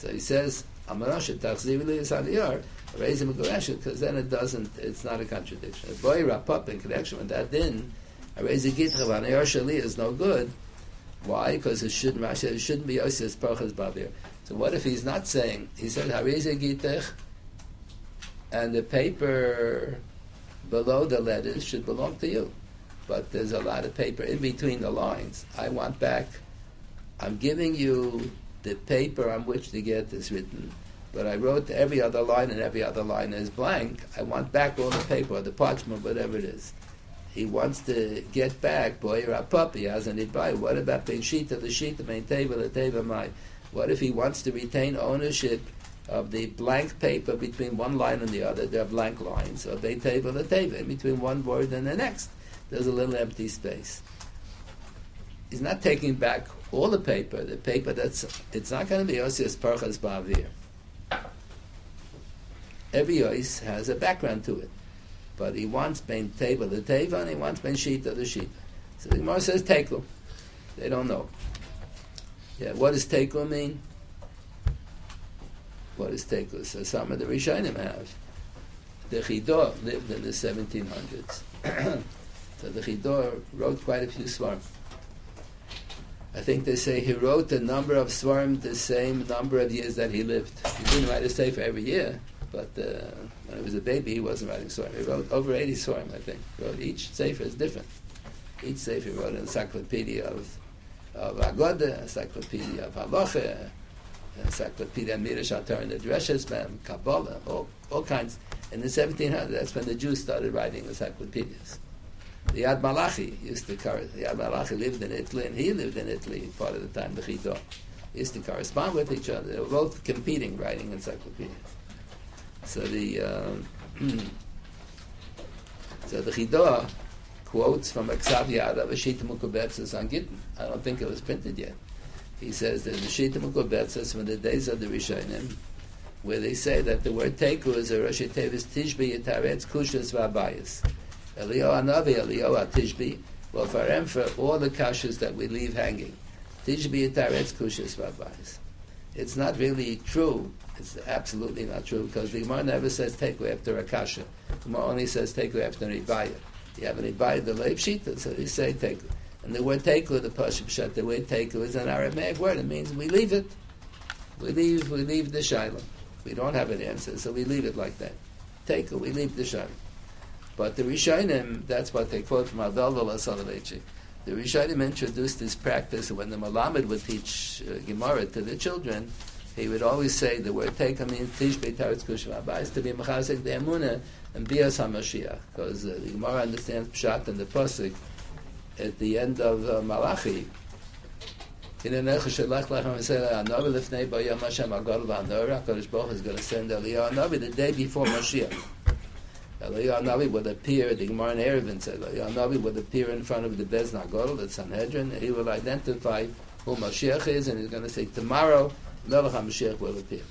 So he says, raise him a because then it doesn't, it's not a contradiction. A boy wrap up in connection with that, then a raise a gitcha on Shali is no good. Why? Because it shouldn't, it shouldn't be Yosef Parchas Babir. So what if he's not saying, he said, Hareze Gitech, and the paper below the letters should belong to you. But there's a lot of paper in between the lines. I want back, I'm giving you the paper on which the get is written but I wrote every other line, and every other line is blank. I want back all the paper, the parchment, whatever it is. He wants to get back, boy, or a puppy, hasn't it? What about the sheet of the sheet, the main table, the table, my? What if he wants to retain ownership of the blank paper between one line and the other? There are blank lines, or the table, the table, in between one word and the next. There's a little empty space. He's not taking back all the paper, the paper that's, it's not going to be Osias Parchas Ba'avir every ice has a background to it. But he wants Ben Teva the Teva, and he wants Ben Shita the Shita. So the Gemara says Tekel. They don't know. Yeah, what does Tekel mean? What is Tekel? So some of the Rishonim have. The Chidor lived in the 1700s. so the Chidor wrote quite a few svarim. I think they say he wrote the number of svarim the same number of years that he lived. He didn't write a sefer every year, but uh, when he was a baby, he wasn't writing Svarim. He wrote over 80 Svarim, I think. He wrote each Sefer is different. Each Sefer he wrote an encyclopedia of, of Agoda, encyclopedia of Halacha, encyclopedia Mirish Atar and the Dreshes, Kabbalah, all, all kinds. In the 1700s, that's when the Jews started writing encyclopedias. The Yad Malachi used to, the Yad Malachi lived in Italy, and he lived in Italy part of the time, the Chidah. Used to correspond with each other. They were both competing, writing encyclopedias. So the um, so the Chidah quotes from a Ksav Yad of a Shita Mukubetzes on. I don't think it was printed yet. He says there's a Shita Mukubetzes from the days of the Rishonim, where they say that the word Teku is a Rosh Tevis Tishbi Yitaretz Kushas Vabayis. Elio Anavi, Elio Tishbi, Well, for all the kashas that we leave hanging, tishbi etaretz kushas rabbis. It's not really true. It's absolutely not true because the Gemara never says take away after a kasha. The Gemara only says take away after an ibaya. You have an ibaya, the leib shita, so you say take. And the word take the pashim shat, the word take is an Aramaic word. It means we leave it. We leave, we leave the shaila. We don't have an answer, so we leave it like that. Take we leave the shaila. But the Rishonim, that's what they quote from Adal Soloveitchik. The Rishonim introduced this practice when the Malamed would teach uh, Gemara to the children. He would always say the word take means tish beitaretz kushva to be mechazik the emuna and bias hamashiach because uh, the Gemara understands pshat and the pasuk at the end of uh, Malachi. Anavi lifnei bayam Hashem agol v'anora HaKadosh Baruch is going to send Eliyahu Anavi the day before Mashiach. Navi would appear, the Gemara in Eruvin said, Navi would appear in front of the Bez Nagol, the Sanhedrin, and he will identify who Mashiach is, and he's going to say, tomorrow, Melech HaMashiach will appear.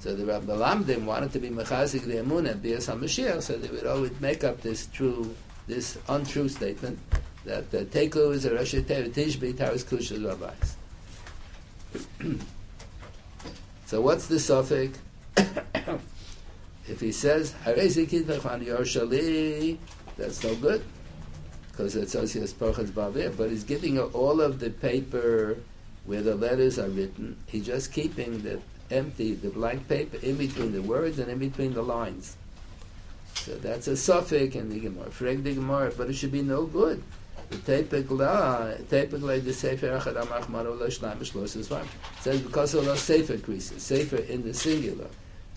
So the Rabbi Lamdim wanted to be Mechazik the Emun and Bias HaMashiach, so they would always make up this true, this untrue statement, that uh, the Teku is a Rosh Tishbi, Taris Kushas Rabbis. so what's the suffix? If he says, that's no good, because it says he has Parchas Bavir, but he's giving all of the paper where the letters are written. He's just keeping the empty, the blank paper in between the words and in between the lines. So that's a suffix in the Gemara. Frag the Gemara, but it should be no good. The la, the sefer achad amach maro la shnaim shlos says because of the sefer creases, sefer in the singular.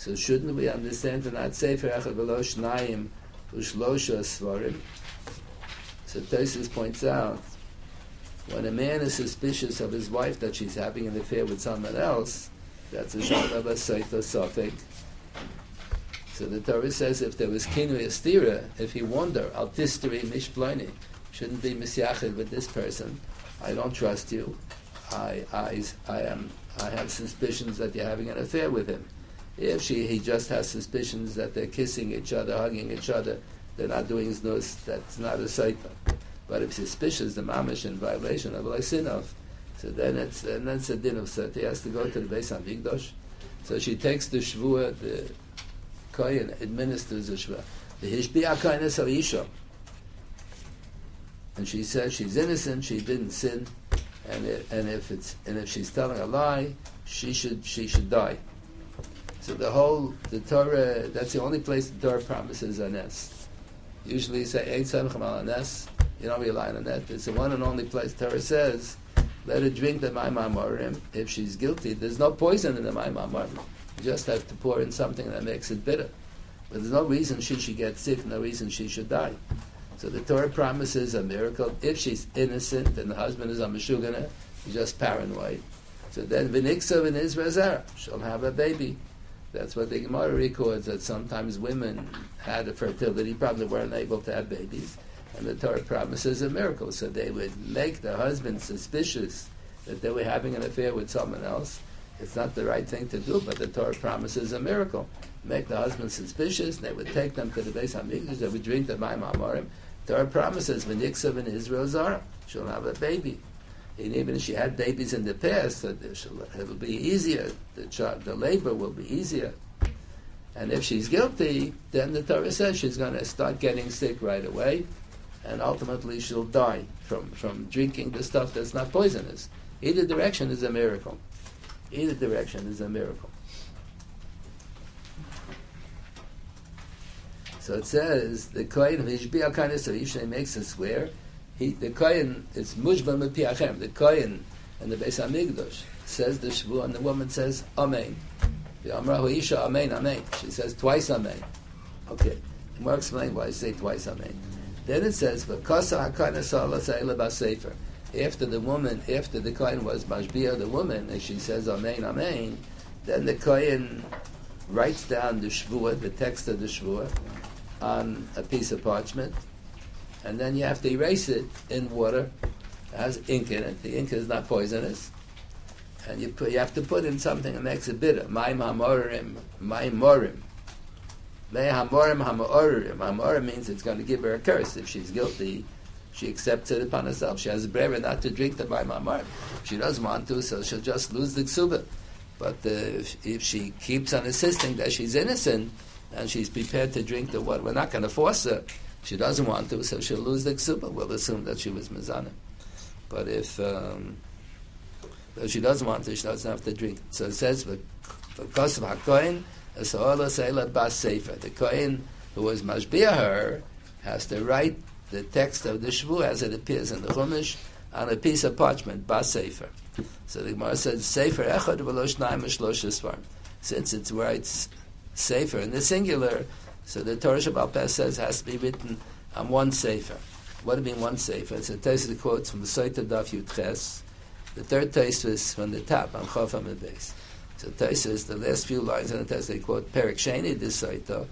So shouldn't we understand that not Sefer Echad V'lo Shnayim U'Shlosha Svarim? So Tosis points out, when a man is suspicious of his wife that she's having an affair with someone else, that's a shot of a Sefer Sofik. So the Torah says if there was Kinu Estira, if he wonder, Altisteri Mishploni, shouldn't be Misyachid with this person, I don't trust you. I, I, I, am, I have suspicions that you're having an affair with him. If she, he just has suspicions that they're kissing each other, hugging each other, they're not doing znus, that's not a saita. But if suspicious, the mamish in violation of Lysinov, so then it's then it's a din of set. He has to go to the Beis Hamikdash. So she takes the shvua, the kohen administers the shvua. The kohen is isha. And she says she's innocent, she didn't sin, and and if it's and if she's telling a lie, she should she should die. So the whole, the Torah, that's the only place the Torah promises a nest. Usually you say, Ein Samcham al nest, you don't rely on that. It's the one and only place Torah says, let her drink the Maim Amorim. If she's guilty, there's no poison in the Maim Amorim. You just have to pour in something that makes it bitter. But there's no reason she should get sick, no reason she should die. So the Torah promises a miracle. If she's innocent and the husband is a Meshugana, he's just paranoid. So then Viniksa in Israel, she'll have a baby. That's what the Gemara records that sometimes women had a fertility problem, they weren't able to have babies, and the Torah promises a miracle. So they would make the husband suspicious that they were having an affair with someone else. It's not the right thing to do, but the Torah promises a miracle. Make the husband suspicious, they would take them to the Beis Hamikdash, they would drink the Maim Amorim. Torah promises, V'niksav in Israel Zara, she'll have a baby. And even if she had babies in the past, it'll be easier. The, child, the labor will be easier. And if she's guilty, then the Torah says she's going to start getting sick right away, and ultimately she'll die from, from drinking the stuff that's not poisonous. Either direction is a miracle. Either direction is a miracle. So it says the Kohen of Ishbiya kind of so Yishnei makes us swear he, the Kohen is Mushba Mepiachem. The Kohen and the Beis Hamikdash says the Shavu, and the woman says Amen. The Amra Isha Amen Amen. She says twice Amen. Okay. We'll explain why I say twice Amen. Then it says V'kasa Hakana Sefer. After the woman, after the Kohen was Mashbia, the woman, and she says Amen Amen, then the Kohen writes down the Shvuah, the text of the Shvuah, on a piece of parchment, and then you have to erase it in water. It has ink in it. The ink is not poisonous. And you, put, you have to put in something that makes it bitter. Maim hamorim, maim morim. Me hamorim hamorim. Hamorim means it's going to give her a curse. If she's guilty, she accepts it upon herself. She has a not to drink the by mamar. If she doesn't want to, so she'll just lose the ksuba. But uh, if, if, she keeps on insisting that she's innocent and she's prepared to drink the water, we're not going to force her. She doesn't want to, so she'll lose the ksuba. We'll assume that she was mizana. But if, um, she doesn't want to, she doesn't have to drink. So it says, because of hakoin, the kohen who was mashbia her has to write the text of the Shvu as it appears in the Chumash on a piece of parchment, Bas Sefer. So the Gemara says, Sefer Echad shnayim v'shlosh Since it's where it's Sefer in the singular, so the Torah Shabbat Peh says it has to be written on one Sefer. What do you mean one Sefer? It's a text that quotes from the Soita Daf Yud The third text is from the top, on Chof HaMed Beis. So Taisa the last few lines in the text, they quote Perik Sheni, this Soita,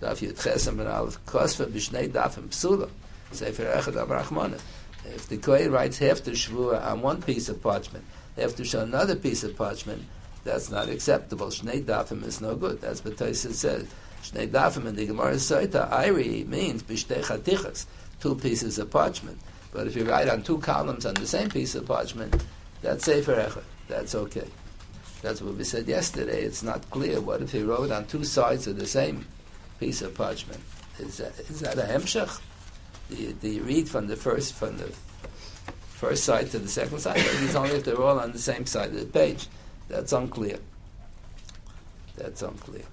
Daf Yud Ches, and Aleph, Kosfa B'shnei Dafim Psula. Sefer Echad Avrachmana. If the Kohen writes half the Shavua on one piece of parchment, they have to show another piece of parchment, that's not acceptable. Shnei Dafim is no good. That's what Taisa says. Shnei Dafim in the Gemara Saita, Iri means Bishtei two pieces of parchment. But if you write on two columns on the same piece of parchment, that's Sefer Echad. That's okay. That's what we said yesterday. It's not clear. What if he wrote on two sides of the same piece of parchment? Is that, is that a hemshech? do you read from the first from the first side to the second side. It's only if they're all on the same side of the page. That's unclear. That's unclear.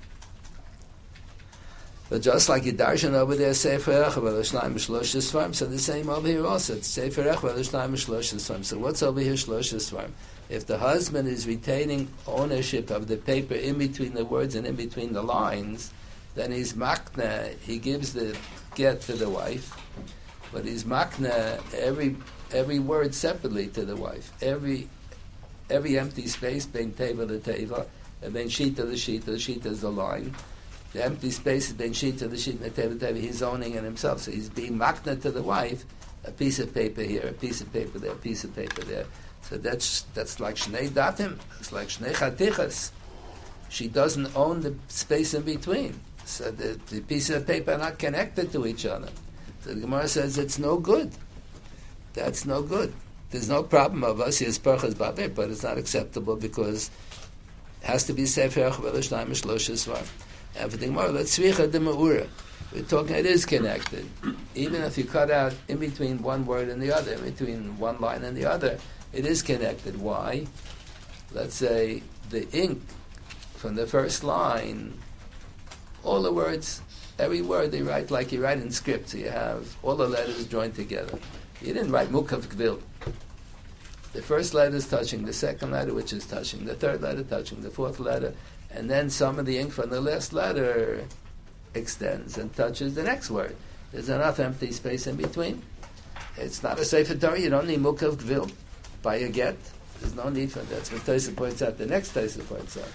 But just like Yidarshan over there, Sefer Ech Shnaim Shlosh Svarim, so the same over here also. It's Sefer Ech Shnaim Shlosh Svarim. So what's over here Shlosh Svarim? If the husband is retaining ownership of the paper in between the words and in between the lines, then he's makna, he gives the get to the wife, but he's makna every every word separately to the wife. Every every empty space, being teva the teva, and then sheet to the sheet, the sheet is the line. The empty space is being sheet to the sheet, and teva teva. He's owning it himself, so he's being makna to the wife. A piece of paper here, a piece of paper there, a piece of paper there. So that's that's like shnei datim. It's like shnei chatichas. She doesn't own the space in between. So the, the pieces of paper are not connected to each other. So the Gemara says it's no good. That's no good. There's no problem of us yes parchas but it's not acceptable because it has to be sefer achvelishnayim shloshes var. The Gemara, let's svicha the ma'ura. We're talking, it is connected. Even if you cut out in between one word and the other, in between one line and the other, it is connected. Why? Let's say the ink from the first line all the words, every word they write like you write in script. So you have all the letters joined together. You didn't write Mukav Gvil. The first letter is touching the second letter, which is touching the third letter, touching the fourth letter, and then some of the ink from the last letter extends and touches the next word. There's enough empty space in between. It's not a Sefer Torah. You don't need Mukav Gvil. By a get, there's no need for that. That's what Tosa points out. The next Tosa points out.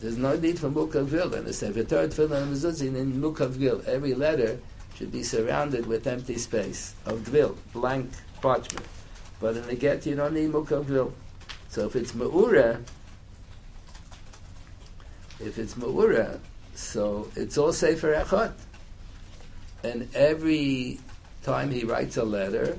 There's no need for Mukav Gvil. And the Sefer Torah, Tefillah, and Mezuzin in Mukav Gvil. Every letter should be surrounded with empty space of Gvil, blank parchment. But in the get, you don't need Mukav Gvil. So if it's Ma'ura, if it's Ma'ura, so it's all Sefer Echot. And every time he writes a letter,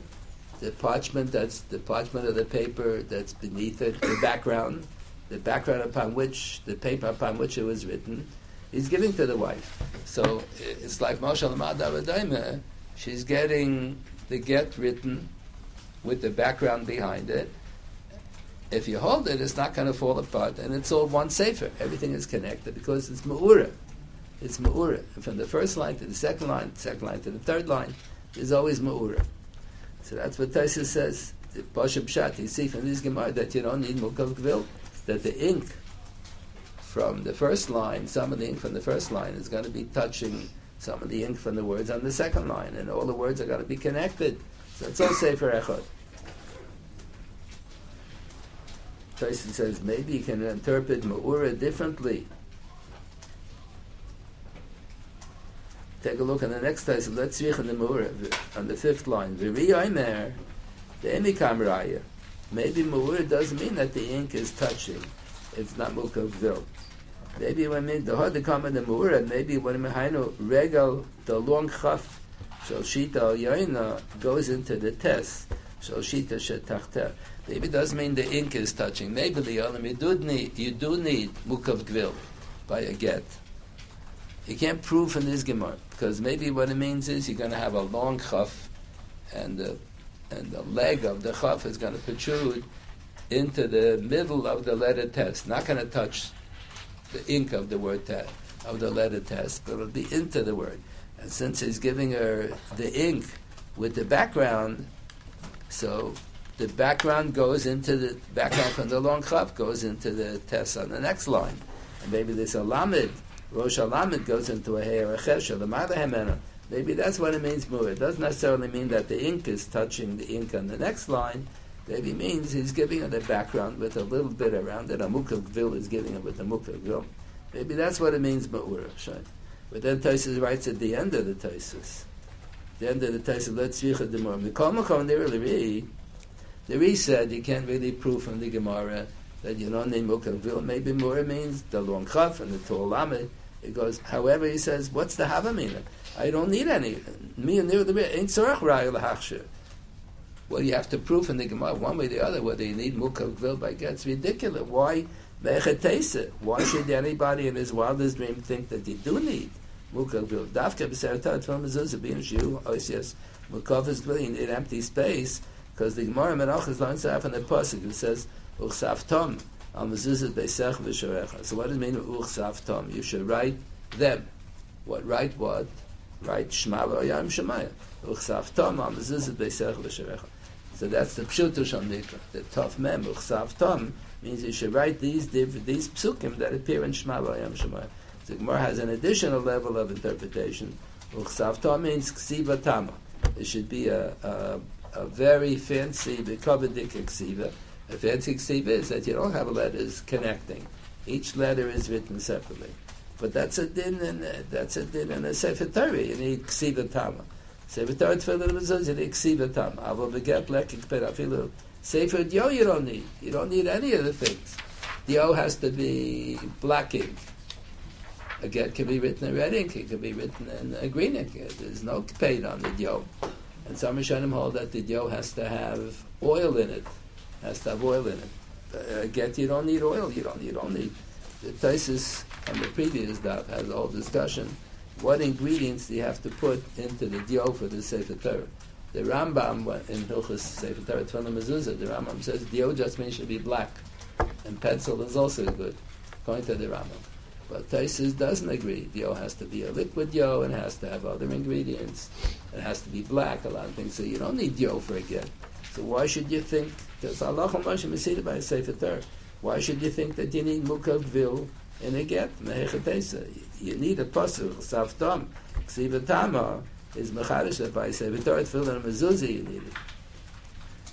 the parchment that's the parchment of the paper that's beneath it, the background, the background upon which, the paper upon which it was written, he's giving to the wife. So it's like Moshe Lamad she's getting the get written with the background behind it. If you hold it, it's not going to fall apart, and it's all one sefer. Everything is connected because it's ma'ura. It's ma'ura. From the first line to the second line, second line to the third line, there's always ma'ura. So that's what Taisa says. The Pshat, you see from this Gemara that you don't need Mukav Gvil that the ink from the first line, some of the ink from the first line is going to be touching some of the ink from the words on the second line, and all the words are going to be connected. So it's all Sefer Echad. Tyson says maybe you can interpret Ma'ura differently. Take a look at the next Tyson. Let's see in the Ma'ura, on the fifth line. V'ri Omer, the Emikam Raya. Maybe Mawur doesn't mean that the ink is touching. It's not Mukav Vil. Maybe when mean the hard come the Mawur, maybe when Mehainu regal the long chaf Shita Yoina goes into the test. Shita Shetachter. Maybe it doesn't mean the ink is touching. Maybe the other you do need you do need mukav gvil by a get. You can't prove from this gemara because maybe what it means is you're going to have a long chaf, and the and the leg of the chaf is going to protrude into the middle of the letter test. Not going to touch the ink of the word test of the letter test, but it'll be into the word. And since he's giving her the ink with the background, so the background goes into the background from the long chaf goes into the test on the next line, and maybe there's a lamed, rosh lamed goes into a or a chesha, the hemena. Maybe that's what it means more. It doesn't necessarily mean that the ink is touching the ink on the next line. Maybe means he's giving her the background with a little bit around it. A mukha gvil is giving it with a mukha gvil. Maybe that's what it means, we're But then Taisus writes at the end of the Taisus. The end of the Taisus, let's see the more. Mikol Makom, they the Re said you can't really prove from the Gemara that you don't need Mukavil. Maybe more means the long chaf and the tall lamed. It goes, however, he says, what's the Havamina? I don't need any. Me and the ain't sorach raya Well, you have to prove in the Gemara one way or the other whether you need Mukavil by gets ridiculous. Why? Why should anybody in his wildest dream think that they do need Mukavil? Dafka b'seratat from mezuzah Jew. Oh yes, Mukav is in empty space because the Gemara Menachos learns out in the pasuk. It says Uchsav Tom al mezuzah beisech v'sharecha. So what does it mean Uchsav Tom? You should write them. What write what? Write Shema v'Yam Shemaya. Uchsav Tom al mezuzah beisech v'sharecha. So that's the pshutu shamdika. The tough mem Uchsav Tom means you should write these these psukim that appear in Shema v'Yam Shemaya. The Gemara has an additional level of interpretation. Uchsav Tom means ksiva tama. It should be a, a a very fancy Bikovadik Ksiva. A fancy Ksiva is that you don't have letters connecting. Each letter is written separately. But that's a din and uh, that's a din and a Sefer Torah. You need Ksiva Tama. Sefer Torah Tefillah Mezuzah, you need Ksiva Tama. Avo Beget Lekik Perafilu. Sefer Dio you don't need. You don't need any of the things. The o has to be black ink. A get can be written in red ink. It can be written in green ink. There's no paint on the Dio. And some Rishonim hold that the dough has to have oil in it. Has to have oil in it. Uh, get you don't need oil. You don't. You don't need. The Taisus on the previous daf has a whole discussion. What ingredients do you have to put into the dough for the Sefer Torah? The Rambam in Hilchus Sefer Torah Tefillah Mezuzah, the Rambam says dough just means should be black, and pencil is also good, according to the Rambam. But Taisus doesn't agree. The has to be a liquid yo and has to have other ingredients. It has to be black, a lot of things. So you don't need yo for a get. So why should you think, because Allah Moshe Masida by Sefer Torah, why should you think that you need mukav vil in a get? You need a pasuk, saftam, ksivatama, is mechadish by Sefer Torah, tefillah and mezuzah you need it.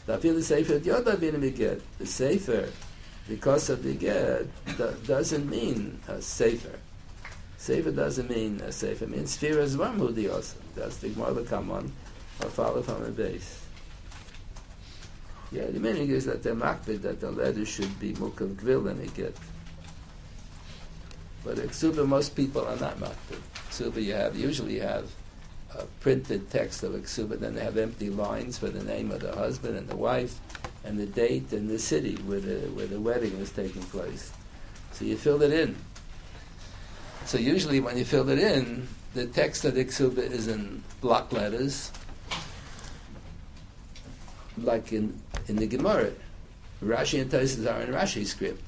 The Sefer Yoda bin a get. The Sefer, because of the get doesn't mean a sefer. Sefer doesn't mean a sefer. It means sphere as one who also. That's the Gemara come on or follow from a base. Yeah, the meaning is that they're makbid that the letter should be mukav gvil and a get. But Ksuba, most people are not makbid. Ksuba, you have, usually you have a printed text of a then they have empty lines for the name of the husband and the wife, and the date and the city where the, where the wedding was taking place. So you fill it in. So usually when you fill it in, the text of the Iksuba is in block letters, like in, in the Gemara. Rashi and Taisus are in Rashi script.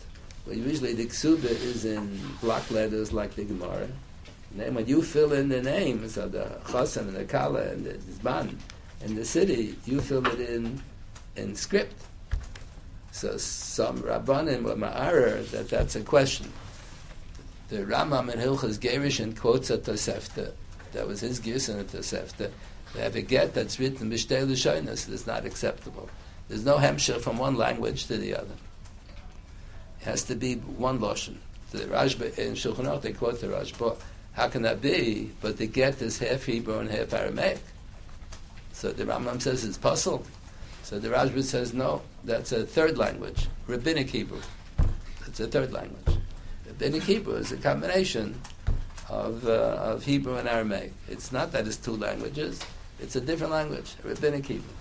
But usually the Ksuba is in block letters like the Gemara. And then when you fill in the names of the Chassan and the Kala and the Zban and the city, you fill it in in script. So some Rabbanim were ma'arer that that's a question. The Rambam in Hilchas Gerishin quotes a Tosefta. That was his gis in a Tosefta. They have a get that's written Mishtei L'shoinas. It's not acceptable. There's no hemshah from one language to the other. It has to be one lashon. The Rashba in Shulchan Aruch they quote the Rashba. How can that be? But the get is half Hebrew and half Aramaic. So the Rambam says it's puzzle. So the Rashba says, no, that's a third language, Rabbinic Hebrew. It's a third language. Rabbinic Hebrew is a combination of, uh, of Hebrew and Aramaic. It's not that it's two languages. It's a different language, rabbinic Hebrew.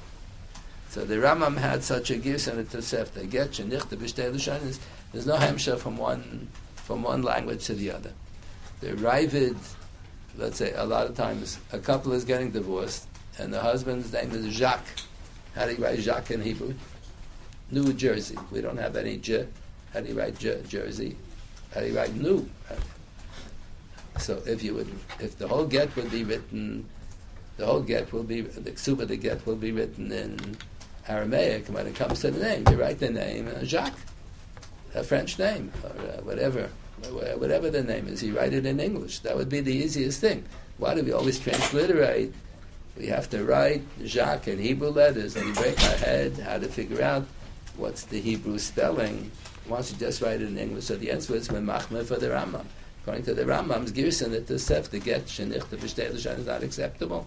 So the Rambam had such a gift and a Tosefta. Get shenichte b'shtei lashonis. There's no hemsha from one from one language to the other. The Ravid, let's say, a lot of times a couple is getting divorced, and the husband's name is Jacques. How do you write Jacques in Hebrew? New Jersey. We don't have any J. How do you write J, Jersey? How do you write New? So if you would, if the whole get would be written, the whole get will be the ksuba the get will be written in Aramaic, when it comes to the name, you write the name uh, Jacques, a French name, or uh, whatever, whatever the name is. You write it in English. That would be the easiest thing. Why do we always transliterate? We have to write Jacques in Hebrew letters, and break our head how to figure out what's the Hebrew spelling. Once you just write it in English, so the answer is Machmeh for the Rambam. According to the Rambam's Girson, it is the Sef, the get Shenich, the is not acceptable.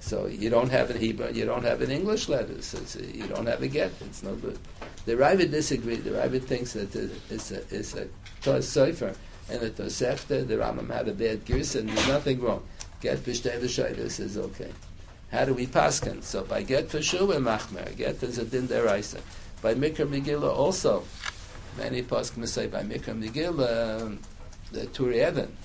So you don't have an Hebrew, you don't have an English letter, so a, you don't have a get. It's no good. The Ravid disagreed. The Ravid thinks that it's a, it's and a Tosefta. The Rambam had a bad gears and there's nothing wrong. Get v'shaydus is okay. How do we paskin? So by get for sure machmer. Get is a din deraisa. By mikra megillah also. Many paskin say by mikra megillah the Turi Evan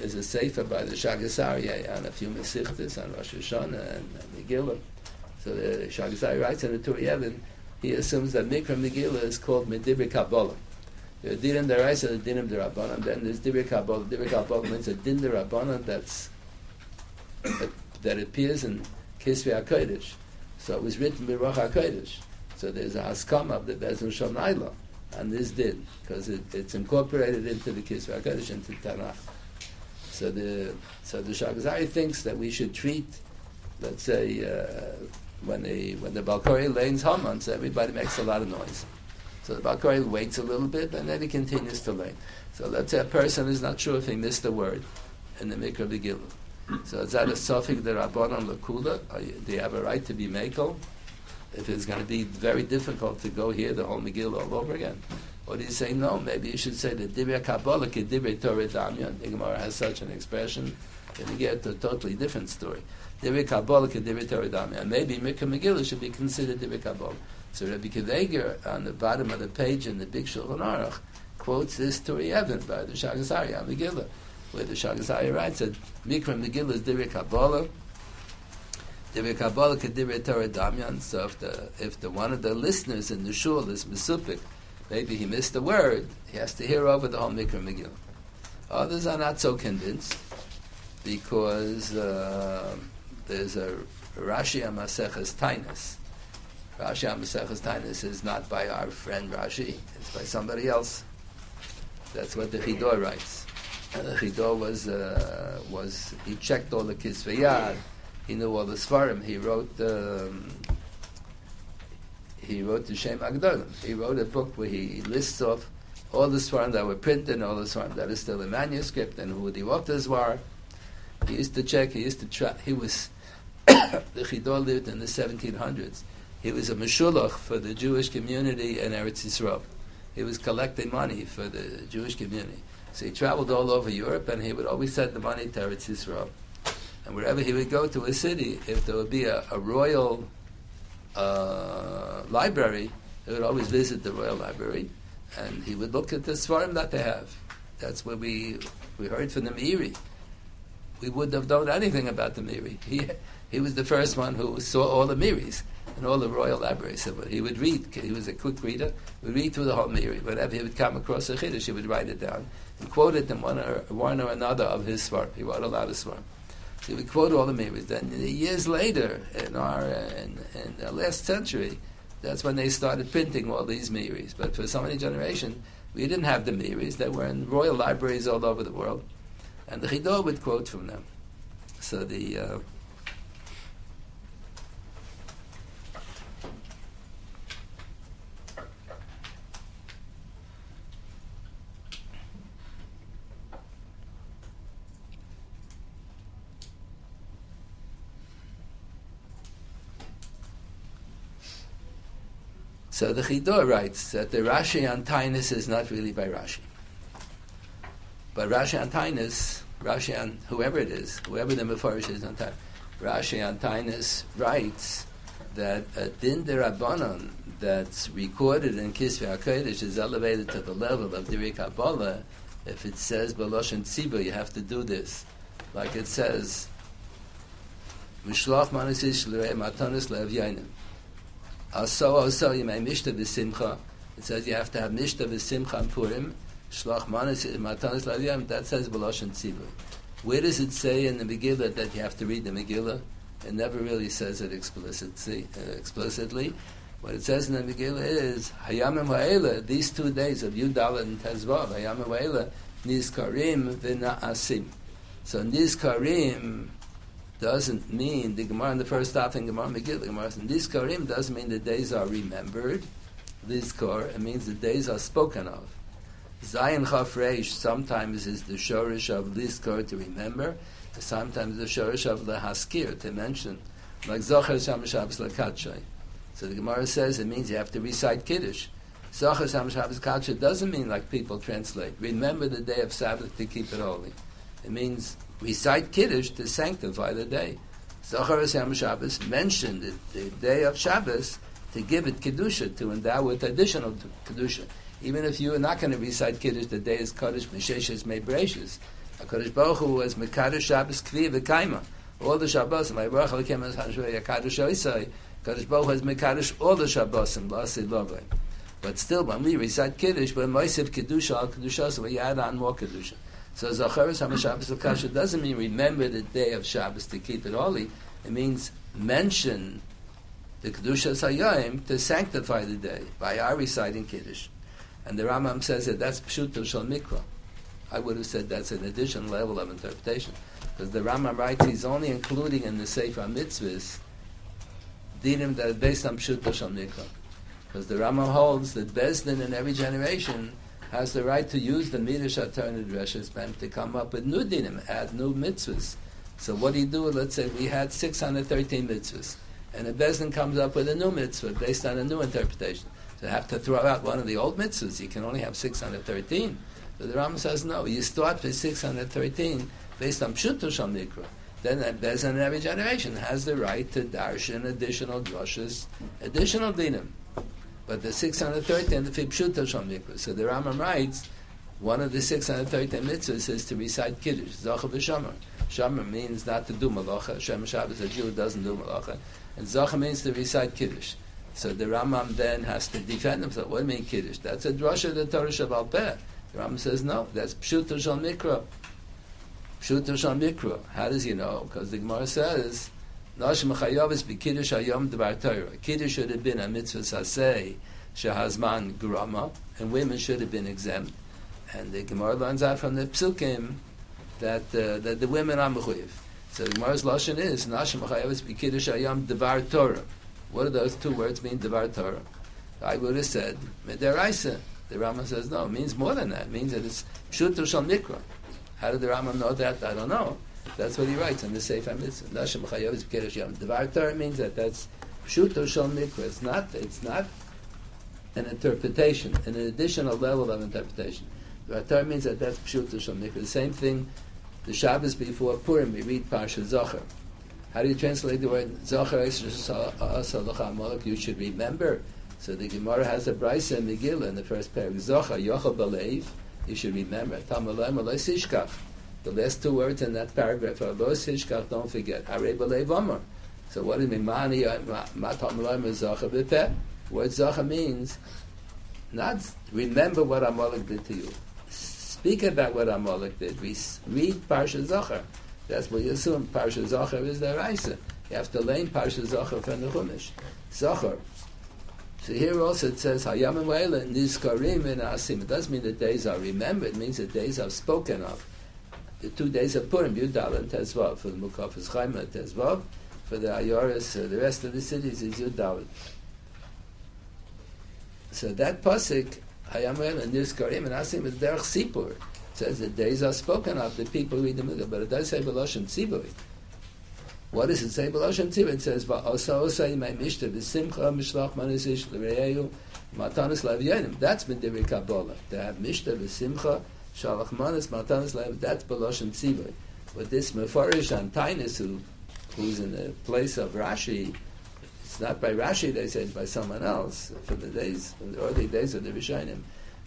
there's a sefer by the Shagas Aryeh on a few Mesichtas on Rosh Hashanah and, and Megillah. So the Shagas Aryeh writes in the Tur Yevon, he assumes that Mikra Megillah is called Medibri Kabbalah. The Dinim Deraisa, the Dinim Derabanan, then there's Dibri Kabbalah. Dibri Kabbalah means a Din Derabanan that's, that appears in Kisvei HaKodesh. So it was written by Ruach HaKodesh. So there's a Haskam of the Bezin Shom on this Din, because it, it's incorporated into the Kisvei HaKodesh, into Tanakh. So the so the Shagas Aryeh thinks that we should treat, let's say, uh, when the when the Balkori lanes Haman, so everybody makes a lot of noise. So the Balkori waits a little bit and then he continues to lane. So let's say a person is not sure if he missed a word in the Mikra Megillah. So is that a suffix the Rabbanon Lakula? Do uh, you have a right to be Mekel? If it's going to be very difficult to go here the whole Megillah all over again. Or do you say no? Maybe you should say that Divrei Kabbalah ke Divrei Torah Damyan. The Gemara has such an expression. Then you get a totally different story. Divrei Kabbalah ke Divrei Torah Damyan. Maybe Mikra Megillah should be considered Divrei Kabbalah. So Rabbi Keveger on the bottom of the page in the Big Shulchan Aruch quotes this Turi Evan by the Shagas Aryeh Megillah, where the Shagas Aryeh writes that Mikra Megillah is Divrei Kabbalah. Divrei Kabbalah ke Divrei Torah Damyan. So if the if the one of the listeners in the shul is Mesupik, maybe he missed a word, he has to hear over the whole Mikra Megillah. Others are not so convinced because uh, there's a Rashi Amaseches Tainus. Rashi Amaseches Tainus is not by our friend Rashi, it's by somebody else. That's what the Chidor writes. And the was, uh, was, he checked all the Kisveyad, he knew all the Svarim, he wrote um, he wrote the Shem Agdolim. He wrote a book where he lists off all the Svarim that were printed, and all the Svarim that are still in manuscript, and who the authors were. He used to check, he used to try, he was, the Chidor lived in the 1700s. He was a Meshulach for the Jewish community in Eretz Yisrael. He was collecting money for the Jewish community. So he traveled all over Europe, and he would always send the money to Eretz Yisrael. And wherever he would go to a city, if there would be a, a royal uh, library, he would always visit the Royal Library, and he would look at the Svarim that they have. That's where we we heard from the Meiri. We wouldn't have known anything about the Meiri. He he was the first one who saw all the Meiris and all the royal libraries. So he would read. He was a quick reader. He Would read through the whole Meiri. Whenever he would come across a chiddush, he would write it down and quote it in one or one or another of his svarim. He wrote a lot of svarim. So we quote all the Meiri. Then years later, in our in, in the last century, that's when they started printing all these Meiris. But for so many generations, we didn't have the Meiris. They were in royal libraries all over the world, and the Chidor would quote from them. So the uh, So the Chidor writes that the Rashi on Tainus is not really by Rashi. But Rashi on Tainus, Rashi on whoever it is, whoever the Mefarish is on Tainus, Rashi on Antinus writes that a din derabanan that's recorded in Kisvei HaKodesh is elevated to the level of Diri Kabbalah. If it says Baloshan Tziba, you have to do this. Like it says, Mishlach Manasish L'rei Matanis Lev Yainim. Also, also, you may mishta v'simcha. It says you have to have mishta v'simcha and Purim. Shlach manis matanis ladiyam. That says b'loshen tzibur. Where does it say in the Megillah that you have to read the Megillah? It never really says it explicitly. Explicitly. What it says in the Megillah is Hayamim Ha'ela. These two days of Yudal and Tezvav. Hayamim Ha'ela nizkarim v'na'asim. So nizkarim doesn't mean the Gemara in the first stop in Gemara Megillah. Gemara nizkarim doesn't mean the days are remembered. Nizkar it means the days are spoken of. Zayin Chaf sometimes is the shorish of Lizkar to remember, sometimes the shorish of the Haskir to mention, like Zocher Sham Shabbos Lakatshay. So the Gemara says it means you have to recite Kiddush. Zocher Sham Shabbos Lakatshay doesn't mean like people translate. Remember the day of Sabbath to keep it holy. It means recite Kiddush to sanctify the day. Zocher Sham Shabbos mentioned the, the day of Shabbos to give it Kedusha, to endow it with additional Kedusha even if you are not going to recite Kiddush, the day is Kaddish, Mesheshes, Mebreshis. HaKadosh Baruch Hu was Mekadosh Shabbos Kvi V'kaima. All the Shabbos, my Baruch as Hashvei HaKadosh Oisai, HaKadosh Baruch Hu has Mekadosh all the Shabbos, and Lasi Lovay. But still, when we recite Kiddush, but Moisiv Kiddush al Kiddush, so we add on more Kiddush. So Zacharis HaMashabbos Kasha doesn't mean remember the day of Shabbos to keep it holy. It means mention the Kedusha Sayyim to sanctify the day by our reciting Kiddush. And the Rambam says that that's Pshuto Shal Mikra. I would have said that's an additional level of interpretation. Because the Rambam writes he's only including in the Sefer Mitzvahs dinim that are based on Pshuto Shal Mikra. Because the Rambam holds that Bezdin in every generation has the right to use the Midrash Attorney Dreshes to come up with new dinim, add new mitzvahs. So what do you do? Let's say we had 613 mitzvahs, and a Bezdin comes up with a new mitzvah based on a new interpretation to have to throw out one of the old mitzvahs. You can only have 613. But the Rambam says no. You start with 613 based on Shal Mikra. Then that Bezin in every generation has the right to darshan additional drushes, additional dinim. But the 613, the Shal Mikra. So the Rambam writes, one of the 613 mitzvahs is to recite Kiddush, Zacha v'Shomer. Shomer means not to do malacha. Shem Shabbos, a Jew doesn't do malacha. And Zacha means to recite Kiddush. So the Rambam then has to defend himself. What do you mean Kiddush? That's a drasha the Torah Shabbat Peh. The Rambam says no, that's Pshuto Shal Mikra. Pshuto Shal Mikra. How does he know? Because the Gemara says, Nash Mechayavis be Kiddush Hayom Devar Torah. Kiddush should have been a mitzvah saseh, shehazman grama, and women should have been exempt. And the Gemara learns out from the Psukim that, uh, that the women are mechuyev. So the Gemara's lashon is, Nash Mechayavis be Kiddush Hayom Devar Torah. What do those two words mean, Devar Torah? I would have said, Mederaisa. The Rama says, no, it means more than that. It means that it's Pshuto Shal Mikra. How did the Rama know that? I don't know. That's what he writes in the Sefer Mitzvah. Nashem Chayav is Keresh Yom. Devar Torah means that that's Pshuto Shal Mikra. It's not, it's not an interpretation, an additional level of interpretation. Devar Torah means that that's Pshuto Shal Mikra. The same thing, the Shabbos before Purim, we read Parsha Zohar. How do you translate the word Amalek? You should remember. So the Gemara has a brisa in Megillah in the first paragraph. Zachar Yochel Balev. You should remember. Sishkach. The last two words in that paragraph are Lo Sishkach. Don't forget. So what does it mean? Mani Bepeh. Word Zachar means not remember what Amalek did to you. Speak about what Amalek did. We Read Parsha Zachar. That's what you assume. Parsha Zachar is the Raisa. You have to learn Parsha Zachar from the Chumash. Zachar. So here also it says Hayam Nizkarim and Asim. It doesn't mean the days are remembered. It means the days are spoken of. The two days of Purim, Yudal and Tezvav. For the Mukafas Chaim and Tezvav. For the Ayoris, uh, the rest of the cities is Yudal. So that pasuk Hayam Waila Nizkarim and Asim is Derech Sipur says the days are spoken of, the people read the Megillah, but it does say Beloshen Tzibui. What does it say? Beloshen Tzibui, it says, Va'osa osa yimei mishta, v'simcha mishlach manisish l'reyeyu, matanis lev That's Mediri Kabbalah. To have mishta, v'simcha, shalach manis, matanis lev, that's Beloshen Tzibui. But this Mefarish and Tainus, who who's in the place of Rashi, it's not by Rashi, they say it's by someone else, from the days, from the early days of the Rishonim.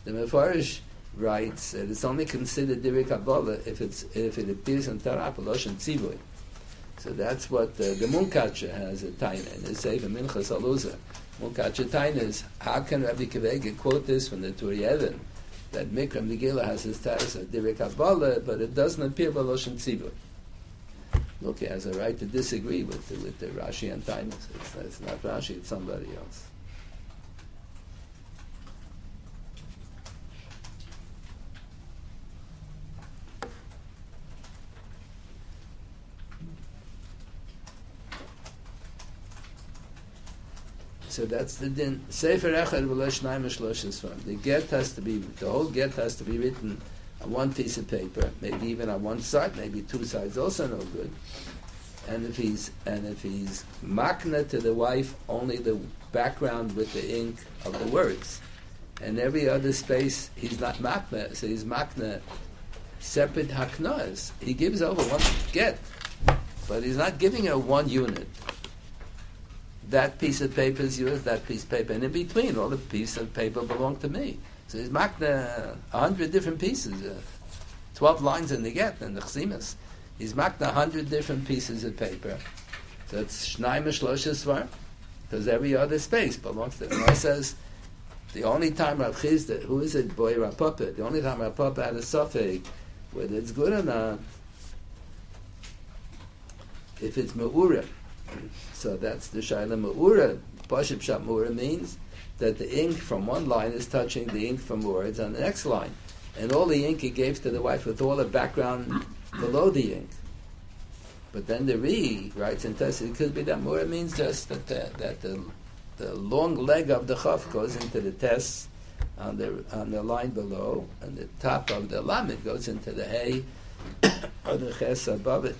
The Mefarish writes that it's only considered Divrei Kabbalah if, it's, if it appears in Torah, Palosh, and Tzivui. So that's what uh, the Munkacher has a taina in his Sefer Minchas Elazar. Munkacher taina is, how can Rabbi Kivega quote this from the Turei that Mikra Megillah has his status of Divrei Kabbalah, but it doesn't appear by Loshen Tzivui. Look, he has a right to disagree with the, with the Rashi and Tainas. It's, it's not Rashi, it's somebody else. So that's the din. Sefer Echad The get has to be, the whole get has to be written on one piece of paper, maybe even on one side, maybe two sides, also no good. And if he's and if he's makna to the wife, only the background with the ink of the words, and every other space he's not makna, so he's makna separate haknas. He gives over one get, but he's not giving her one unit that piece of paper is yours, that piece of paper, and in between, all the pieces of paper belong to me. So he's marked a hundred different pieces, uh, twelve lines in the get in the chsimas. He's marked a hundred different pieces of paper. So it's shnaim shloshes because every other space belongs to him. says the only time Rav Chisda, who is it, boy Rav Papa, the only time Rav Papa had a suffix, whether it's good or not, if it's me'ura, so that's the Shaila Ma'ura. Pashib Shat Ma'ura means that the ink from one line is touching the ink from words on the next line. And all the ink he gave to the wife with all the background below the ink. But then the Re writes in Tess, it could be that Mura means just that the, that the, the long leg of the Chaf goes into the Tess on the, on the line below, and the top of the Lamed goes into the Hay or the Ches above it.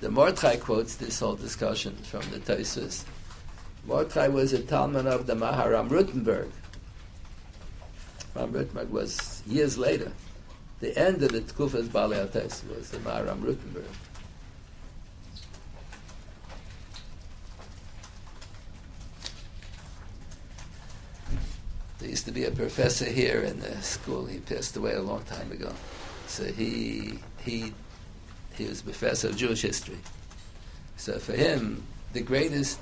The Mordechai quotes this whole discussion from the Tosfos. Mordechai was a Talmid of the Maharam Rutenberg. Maharam Rutenberg was years later. The end of the Tkufas Balei was the Maharam Rutenberg. There used to be a professor here in the school. He passed away a long time ago. So he he he was a professor of Jewish history. So for him, the greatest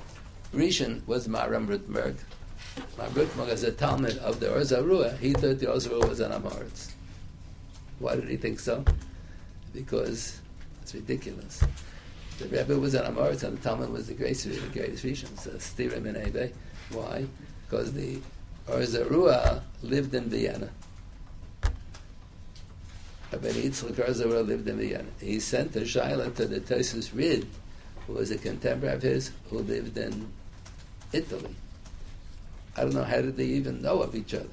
Rishon was Maram Rutenberg. Maram Rutenberg is a Talmid of the Or Zarua. He thought the Or Zarua was an Amoritz. Why did he think so? Because it's ridiculous. The Rebbe was an Amoritz and the Talmid was the greatest, the greatest Rishon. So Stirim in Ebe. Why? Because the Or Zarua lived in Vienna. Rabbi Yitzchak lived in Vienna. He sent a shaila to the Tosfos Rid, who was a contemporary of his, who lived in Italy. I don't know how did they even know of each other.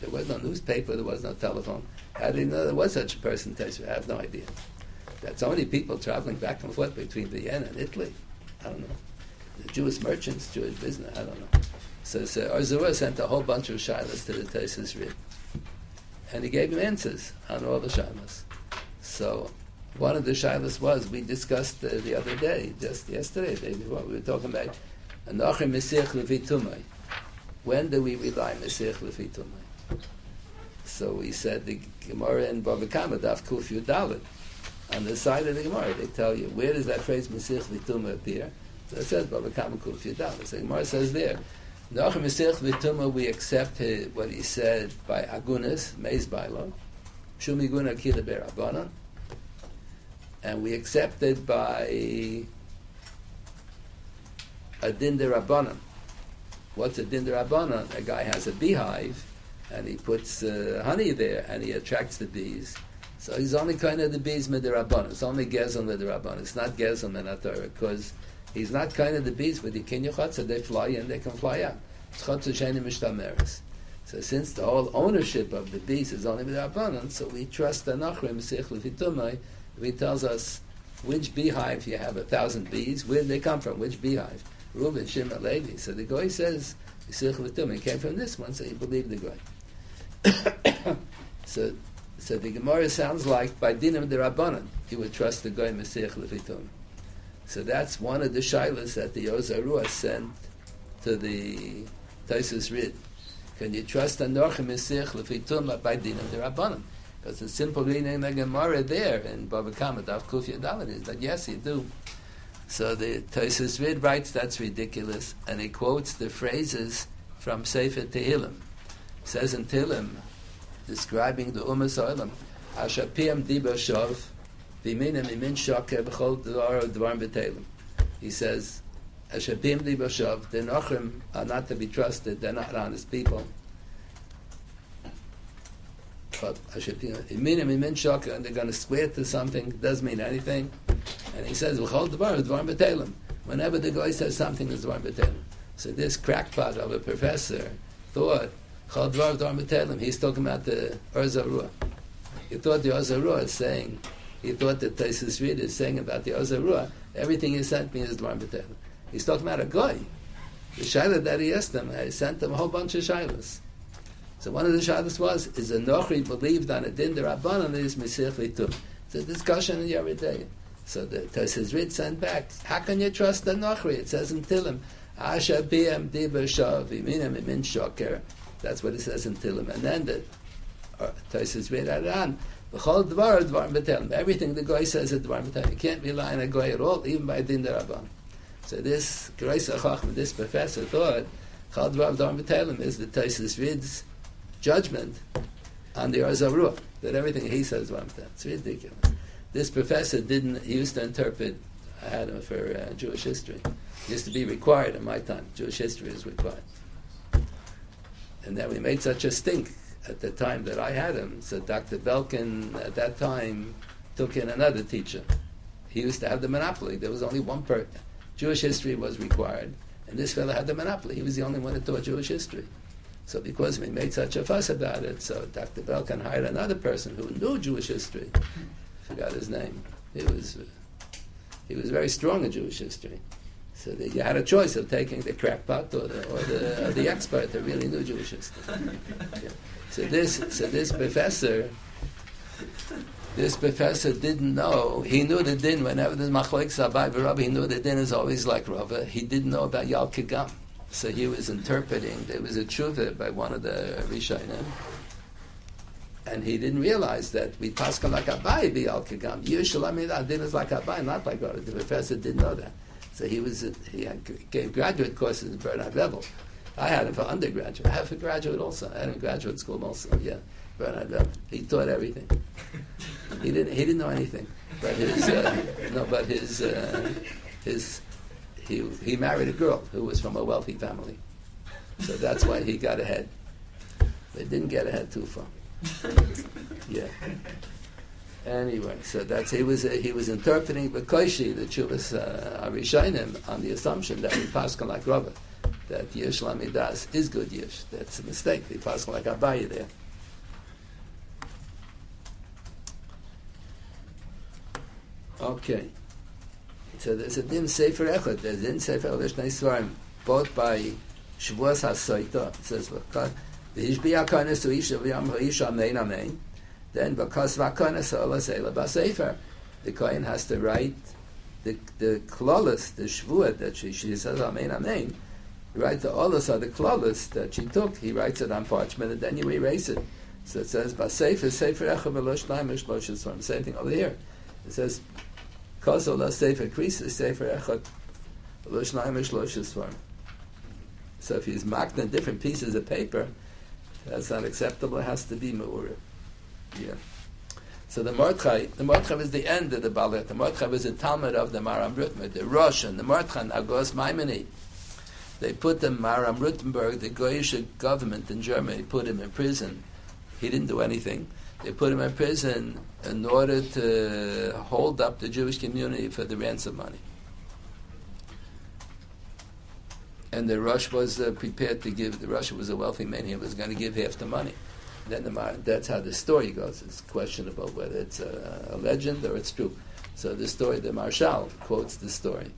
There was no newspaper, there was no telephone. How did they know there was such a person? I have no idea. That so many people traveling back and forth between Vienna and Italy. I don't know. The Jewish merchants, Jewish business, I don't know. So, so Or Zarua sent a whole bunch of shilas to the Tosfos Rid and he gave him answers on all the shamas. So one of the shilas was we discussed the other day, just yesterday, day before, we were talking about Anachim Mesich Levitumai. When do we rely Mesich Levitumai? So we said the Gemara in Bava Kama Daf Kuf Dalit. On the side of the Gemara, they tell you where does that phrase Mesich Levitumai appear. So it says Bava Kama Kuf Dalit. So the Gemara says there Nachum Mesich Vituma, we accept what he said by Agunas, Meis Bailo, Shumiguna Kila and we accept it by a Rabbanan. What's a Rabbanan? A guy has a beehive, and he puts uh, honey there, and he attracts the bees. So he's only kind of the bees with the Rabbanan. It's only the Rabbanan. It's not in Torah, because He's not kind of the bees with the kinyachatzah, they fly in, they can fly out. So since the whole ownership of the bees is only with the Rabbanan, so we trust the Nachrim Sich Lefitumai. He tells us which beehive you have a thousand bees. Where did they come from? Which beehive? Reuben, Shimon, Levi. So the guy says Lefitumai came from this one, so he believed the guy. so, so the Gemara sounds like by dinam the Rabbanan. he would trust the guy Mesiach Levitum. So that's one of the shilas that the Or Zarua sent to the Tosfos Rid. Can you trust Anochim Mesiach Levitum by Din of the Rabbanim? Because the simple reading in the Gemara there in Bava Kama, Daf Kufya Dalit is that yes, you do. So the Tosfos Rid writes that's ridiculous, and he quotes the phrases from Sefer Tehillim. says in Tehillim, describing the Umas Olam, Ashapiyam Diba Uh, Dvar Dvar B'Teilim. He says, Ashapiyam Diba Shov, the Nochrim are not to be trusted, they're not honest people. But Iminim Imin and they're going to swear to something, doesn't mean anything. And he says, B'chol Dvar Dvar B'Teilim. Whenever the guy says something, it's Dvar B'Teilim. So this crackpot of a professor thought Chadvar Dharmatelim, he's talking about the Or Zarua. He thought the Or Zarua is saying, he thought that Tosfos Rid is saying about the Or Zarua, everything he sent me is Dharmatelim. He's talking about a guy. The Shiloh that he asked him, I sent him a whole bunch of Shilohs. So one of the Shilohs was, is a Nochri believed on a Din Rabbanan is Mesich Litum. It's a discussion in De'ah. So the Tosfos Rid sent back, how can you trust the Nochri? It says in Tilim, Asha b'em diba shav iminim imin shoker. That's what it says in Tilim. And then the uh, Tosfos Rid that on. B'chol dvar dvar b'telem. Everything the guy says is dvar b'telem. You can't rely on a guy at all, even by din derabban. So this Grace Chacham, this professor thought chol dvar dvar b'telem is the Tosfos Rid's judgment on the Or Zarua, that everything he says is dvar b'telem. It's ridiculous. This professor didn't, he used to interpret, I had him for uh, Jewish history used to be required in my time. Jewish history is required. And then we made such a stink at the time that I had him. So Dr. Belkin at that time took in another teacher. He used to have the monopoly. There was only one person. Jewish history was required, and this fellow had the monopoly. He was the only one that taught Jewish history. So because we made such a fuss about it, so Dr. Belkin hired another person who knew Jewish history. Forgot his name. He was, uh, he was very strong in Jewish history. So that you had a choice of taking the crackpot or the, or the, or the expert that really knew Jewish history. Yeah. So this, so this professor, this professor didn't know. He knew the din whenever the machlek sabai Rabbi, he knew the din is always like Rava. He didn't know about Yal Kigam. So he was interpreting. There was a tshuva by one of the Rishonim, and he didn't realize that we pascha like Abai be Yal Kigam. Yerushalayim din is like Abai, not like Rava. The professor didn't know that. So he was he gave graduate courses in Bernard Revel. I had him for undergraduate. I had for graduate also. I had him in graduate school also. Yeah, Bernard Revel. He taught everything. He didn't he didn't know anything, but his uh, no, but his uh, his he he married a girl who was from a wealthy family, so that's why he got ahead. They didn't get ahead too far. Yeah. Anyway, so that's he was uh, he was interpreting Bekoshi, the Chuvas uh, on the assumption that we pass like Rava, that Yish Lamidas is good Yish. That's a mistake. They pass like Abaye there. Okay. So there's a Din Sefer Echad. There's Din Sefer Lishnei Svarim, both by Shavuos HaSoita. It says, "V'chad v'hishbi hakanis u'isha v'yam ha'isha amein amein." then because the Kohen has to write the the klolis, the shvuah that she, she says amen amen. He writes of the klolis that she took. He writes it on parchment and then you erase it. So it says basefer sefer echa velosh laim ishlosh Same thing over here. It says kosol sefer krisis sefer echa velosh laim ishlosh So if he's marked in different pieces of paper, that's not acceptable. It has to be me'urim. Yeah. So the Mordechai, the Mordechai is the end of the Balat. The Mordechai was the Talmid of the Maram Rutmer, the Rosh, and the Mordechai Hagahos Maimoni. They put the Maram Rutenberg, the Goyish government in Germany, put him in prison. He didn't do anything. They put him in prison in order to hold up the Jewish community for the ransom money. And the Rosh was uh, prepared to give, the Rosh was a wealthy man, he was going to give half the money then the, that's how the story goes. It's questionable whether it's a, a, legend or it's true. So the story, the Maharshal quotes the story.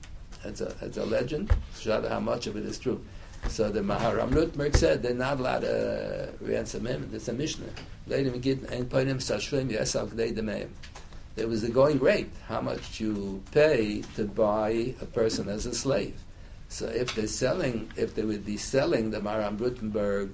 It's a, it's a legend. Shada how much of it is true. So the Maharam Rutmerk said they're not allowed to ransom him. It's a Mishnah. there was the going rate, how much you pay to buy a person as a slave. So if they're selling, if they would be selling the Maram Rutenberg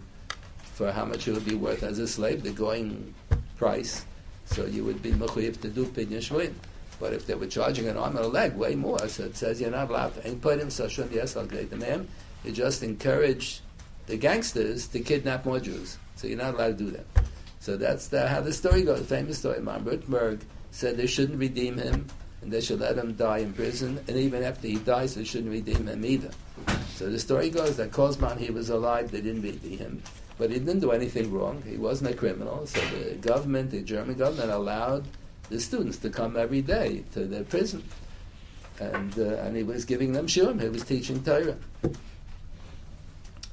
for how much it would be worth as a slave, the going price, so you would be mechuyev to do pidyon shvuin. But if they were charging an arm and a leg, way more. So it says you're not allowed to put him sashun yes al the man. You just encourage the gangsters to kidnap more Jews. So you're not allowed to do that. So that's the, how the story goes. The famous story. Maram Rutenberg said they shouldn't redeem him and they should let him die in prison. And even after he dies, they shouldn't redeem him either. So the story goes that Kozman, he was alive, they didn't redeem him. But he didn't do anything wrong. He wasn't a criminal. So the government, the German government, allowed the students to come every day to the prison. And, uh, and he was giving them shurim. He was teaching Torah.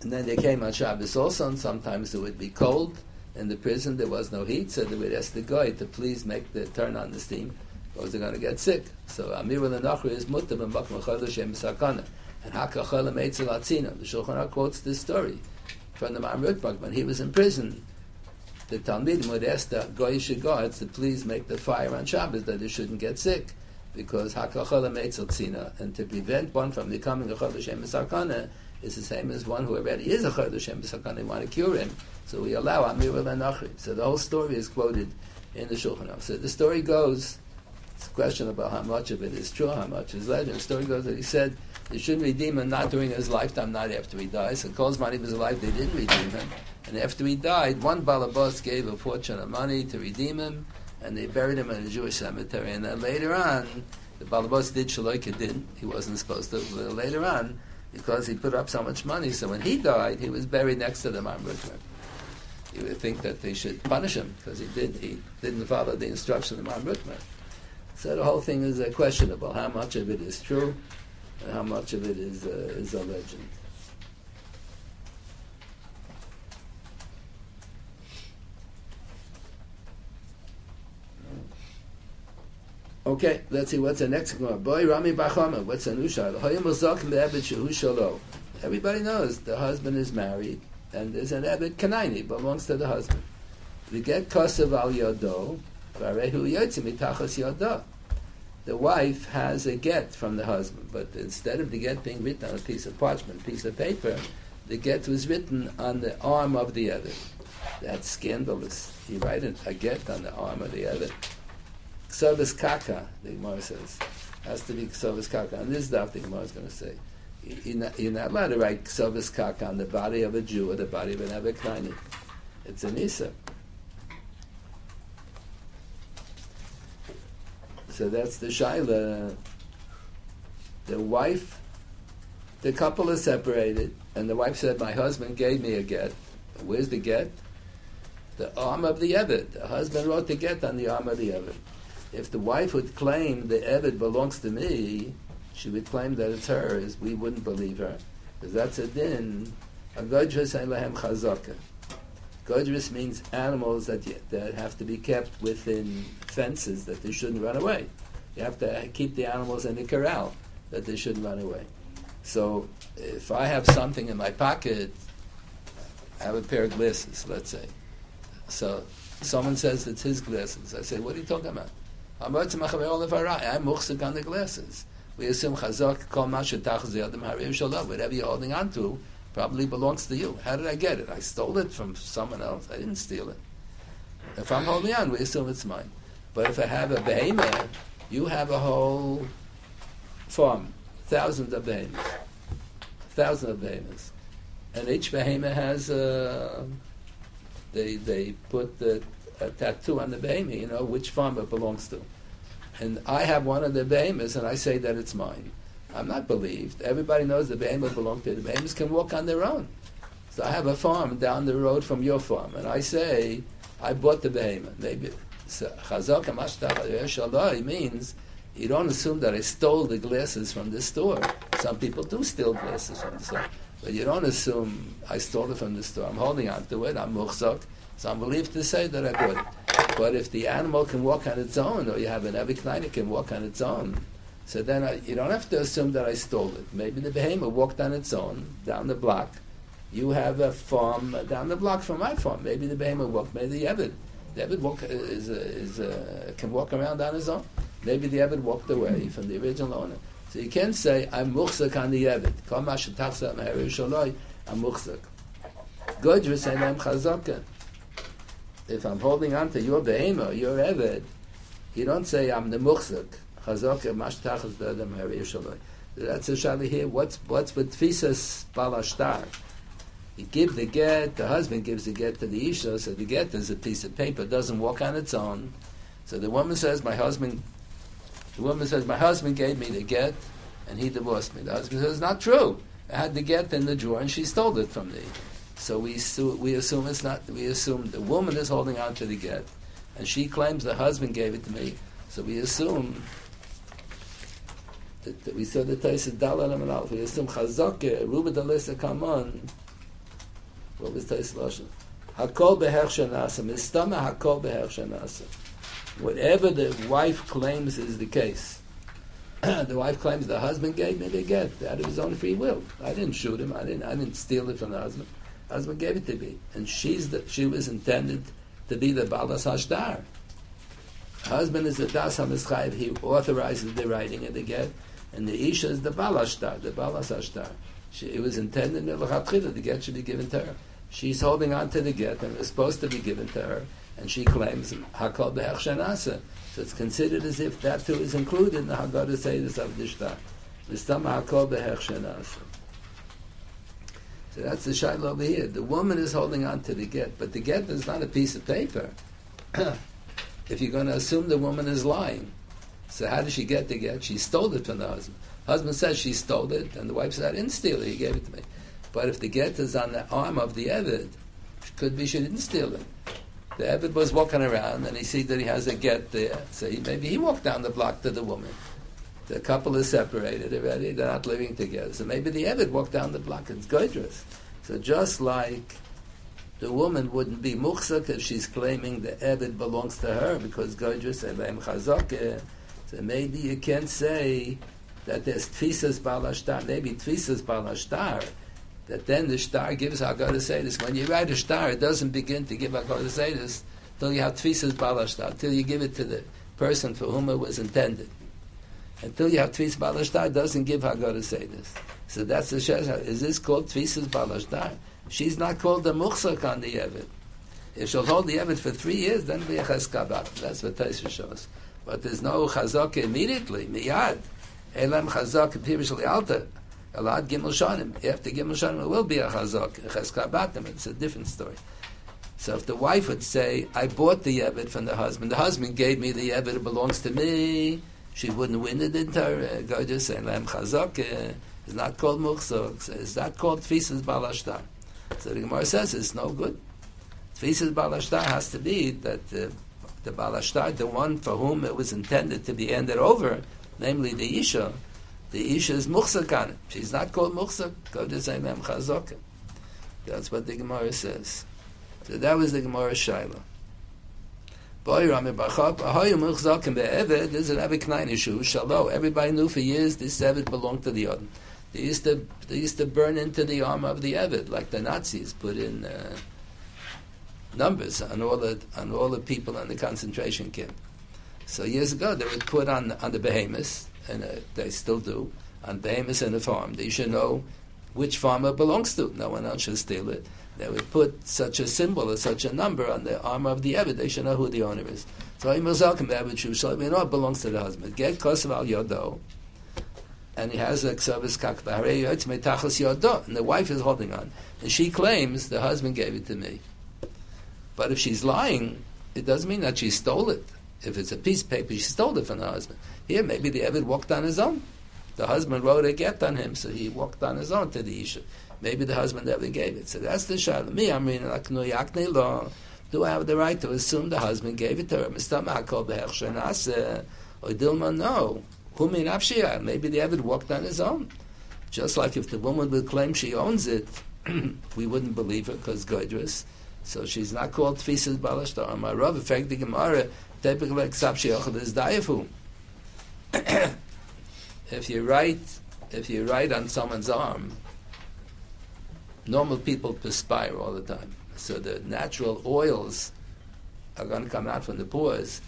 And then they came on Shabbos also, and sometimes it would be cold in the prison. There was no heat, so they would ask the guy to please make the turn on the steam, because they're going to get sick. So Amir al is mutab and bakma chodoshem sakana. And hakachol meitzel atzina. The Shulchan Aruch quotes this story from the Maram When he was in prison, the Talmidim would ask the Goyish guards to please make the fire on Shabbos that they shouldn't get sick. Because hakachol meitzel tzina. And to prevent one from becoming a chodoshem sakana, is the same as one who already is a Chodesh Hashem They want to cure him. So we allow Amir Nachri. So the whole story is quoted in the Shulchan Aruch. So the story goes, it's a question about how much of it is true, how much is legend. The story goes that he said they shouldn't redeem him not during his lifetime, not after he dies. So Kozman he was alive, they didn't redeem him. And after he died, one Balabas gave a fortune of money to redeem him, and they buried him in a Jewish cemetery. And then later on, the Balabas did Shaloika didn't. He wasn't supposed to. Later on, because he put up so much money. So when he died, he was buried next to the Mamrutman. You would think that they should punish him because he did he didn't follow the instruction of the Mamrutman. So the whole thing is uh, questionable. How much of it is true, how much of it is uh, is a legend. Okay, let's see what's the next one. Boy Rami Bachama, what's the shal? Everybody knows the husband is married, and there's an Ebed Kanaini belongs to the husband. We get Kosev al Yodo, Varehu Yotzim Itachas Yodo. The wife has a get from the husband, but instead of the get being written on a piece of parchment, piece of paper, the get was written on the arm of the other. That's scandalous. You write a get on the arm of the other. Ksovas Kaka, the Gemara says. Has to be Ksovas Kaka. And this is what the Gemara is going to say. You're not, you're not allowed to write Ksovas Kaka on the body of a Jew or the body of an Abeknani. It's an Isa. So that's the Shaila. The wife, the couple is separated, and the wife said, My husband gave me a get. Where's the get? The arm of the Eved. The husband wrote the get on the arm of the Eved if the wife would claim the Evid belongs to me, she would claim that it's hers, we wouldn't believe her. Because that's a din. A lehem chazaka. Godrus means animals that, that have to be kept within fences, that they shouldn't run away. You have to keep the animals in the corral, that they shouldn't run away. So if I have something in my pocket, I have a pair of glasses, let's say. So someone says it's his glasses. I say, what are you talking about? I'm muchsik on the glasses. We assume chazak kol mashetach zeyadim harim shalom. Whatever you're holding on to probably belongs to you. How did I get it? I stole it from someone else. I didn't steal it. If I'm holding on, we assume it's mine. But if I have a behemoth, you have a whole farm, thousands of behemoths, thousands of behemoths, and each behemoth has a. Uh, they they put the a tattoo on the behemoth, you know, which farm it belongs to. And I have one of the behemoths, and I say that it's mine. I'm not believed. Everybody knows the behemoth belongs to the behemoths can walk on their own. So I have a farm down the road from your farm, and I say, I bought the behemoth. Maybe Mashtach means you don't assume that I stole the glasses from the store. Some people do steal glasses from the store. But you don't assume I stole it from the store. I'm holding on to it. I'm muchzak. So I'm believed to say that I bought it. But if the animal can walk on its own, or you have an Evikleiner can walk on its own, so then I, you don't have to assume that I stole it. Maybe the behemoth walked on its own down the block. You have a farm uh, down the block from my farm. Maybe the behemoth walked. Maybe the Evid The Eved walk, uh, is, is, can walk around on his own. Maybe the Eved walked away mm-hmm. from the original owner. So you can't say, I'm muchzak on the Eved. Kol ma shetachsa me'erev shaloi, I'm muchzak. Good, you're saying I'm chazaka. If I'm holding on to your behemoth, your Eved, you don't say, I'm the muchzak. That's a shali here. What's, what's with tfisas balashtar? You give the get, the husband gives the get to the Isha, so the get is a piece of paper, doesn't walk on its own. So the woman says, My husband, the woman says, My husband gave me the get and he divorced me. The husband says, It's not true. I had the get in the drawer and she stole it from me. So we, we assume it's not, we assume the woman is holding on to the get and she claims the husband gave it to me. So we assume we saw the Taisa Dalal and We assume Chazakah, Ruba Dalisa Kaman, what was Tais Lashon? Hakol beher shanasa. Mistama hakol beher shanasa. Whatever the wife claims is the case. the wife claims the husband gave me the get out of his own free will. I didn't shoot him. I didn't. I didn't steal it from the husband. The husband gave it to me, and she's the, she was intended to be the balas hashtar. Husband is the das hamischayev. He authorizes the writing of the get, and the isha is the balashtar, the balas hashtar. She, it was intended that the get should be given to her. She's holding on to the get and it was supposed to be given to her, and she claims hakol behechshanasa. So it's considered as if that too is included in the Haggadah Seder of the Shtar. Mistama hakol behechshanasa. So that's the shaila over here. The woman is holding on to the get, but the get is not a piece of paper. if you're going to assume the woman is lying, so how did she get the get? She stole it from the husband. Husband says she stole it, and the wife said, I didn't steal it, he gave it to me. But if the get is on the arm of the Evid, could be she didn't steal it. The Evid was walking around, and he sees that he has a get there. So he, maybe he walked down the block to the woman. The couple is separated already, they're not living together. So maybe the Evid walked down the block, it's dangerous. So just like the woman wouldn't be muchzak if she's claiming the Evid belongs to her because Godrus Elam Chazakeh. So maybe you can't say that there's tfisas balashtar, maybe tfisas balashtar, that then the star gives Haggadah Sedis. When you write a star, it doesn't begin to give Haggadah Sedis till you have tfisas balashtar, till you give it to the person for whom it was intended. Until you have tfisas balashtar, doesn't give Haggadah Sedis. So that's the shesha. Is this called tfisas balashtar? She's not called the muchzak on the Evid. If she'll hold the Evid for three years, then be a. That's what Taisha shows. But there's no chazaka immediately, miyad. Elam chazak pirish lialta. Alad gimel shanim. After gimel shanim, it will be a chazak. Cheskabatim. It's a different story. So if the wife would say, I bought the Yevit from the husband, the husband gave me the Yevit, it belongs to me, she wouldn't win it in Torah. Uh, God just saying, Lam Chazak uh, it's not called Muchzok. it's not called Tfisas Balashtar? So the Gemara says it's no good. Tfisas Balashtar has to be that the, the Balashtar, the one for whom it was intended to be handed over, namely the Isha, the Isha is Muchzak She's not called Muchzak. God is Mem Chazok. That's what the Gemara says. So that was the Gemara Shaila. Boy, Rami Bachab, Ahoyu Muchzakim Be'eved, this is an Eved Knain issue. Shalo, everybody knew for years this Eved belonged to the Odin. They used to they used to burn into the arm of the Eved, like the Nazis put in uh, numbers on all the on all the people in the concentration camp. So years ago, they would put on on the behemoths, and uh, they still do, on behemoths in the farm. They should know which farmer belongs to. No one else should steal it they would put such a symbol or such a number on the arm of the Eved, they should know who the owner is. So Imazalkim, Eved Shushal, we know it belongs to the husband. Get Kosav al Yodo, and he has a Ksavis Kakbahare Yodo, and the wife is holding on. And she claims the husband gave it to me. But if she's lying, it doesn't mean that she stole it. If it's a piece of paper, she stole it from the husband. Here, maybe the Eved walked on his own. The husband wrote a get on him, so he walked on his own to the Isha. Maybe the husband never gave it. So that's the shayla. Me, I'm reading like no. Do I have the right to assume the husband gave it to her? Mr. Makol behechshanase. Or Dilma, no. Who Humi nafshia. Maybe the Evid walked on his own. Just like if the woman would claim she owns it, we wouldn't believe her because Godress. So she's not called Tfisas Balashtar. My Rav, effect the Gemara, typically like Sapshi is Dayafu. If you write, if you write on someone's arm, normal people perspire all the time. So the natural oils are going to come out from the pores,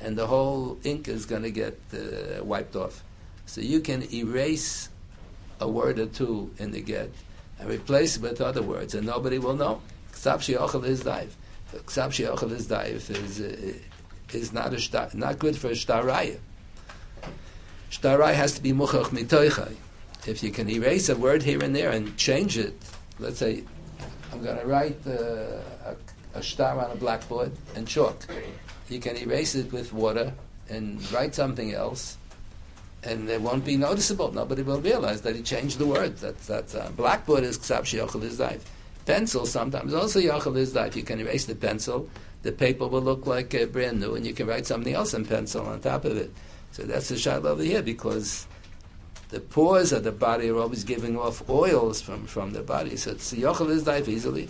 and the whole ink is going to get uh, wiped off. So you can erase a word or two in the get and replace it with other words, and nobody will know. Ksav she'ochel is dive. Ksav she'ochel is dive is, uh, is not, a not good for a shtaraya. Shtarai has to be muchach mitoichai. If you can erase a word here and there and change it, let's say, I'm going to write uh, a, a star on a blackboard and chalk. You can erase it with water and write something else, and it won't be noticeable. Nobody will realize that he changed the word. That that uh, blackboard is ksav sheyochel izdayv. Pencil sometimes also yochel izdayv. You can erase the pencil. The paper will look like uh, brand new, and you can write something else in pencil on top of it. So that's the shot over here because the pores of the body are always giving off oils from, from the body. So it's yochel izdayv easily.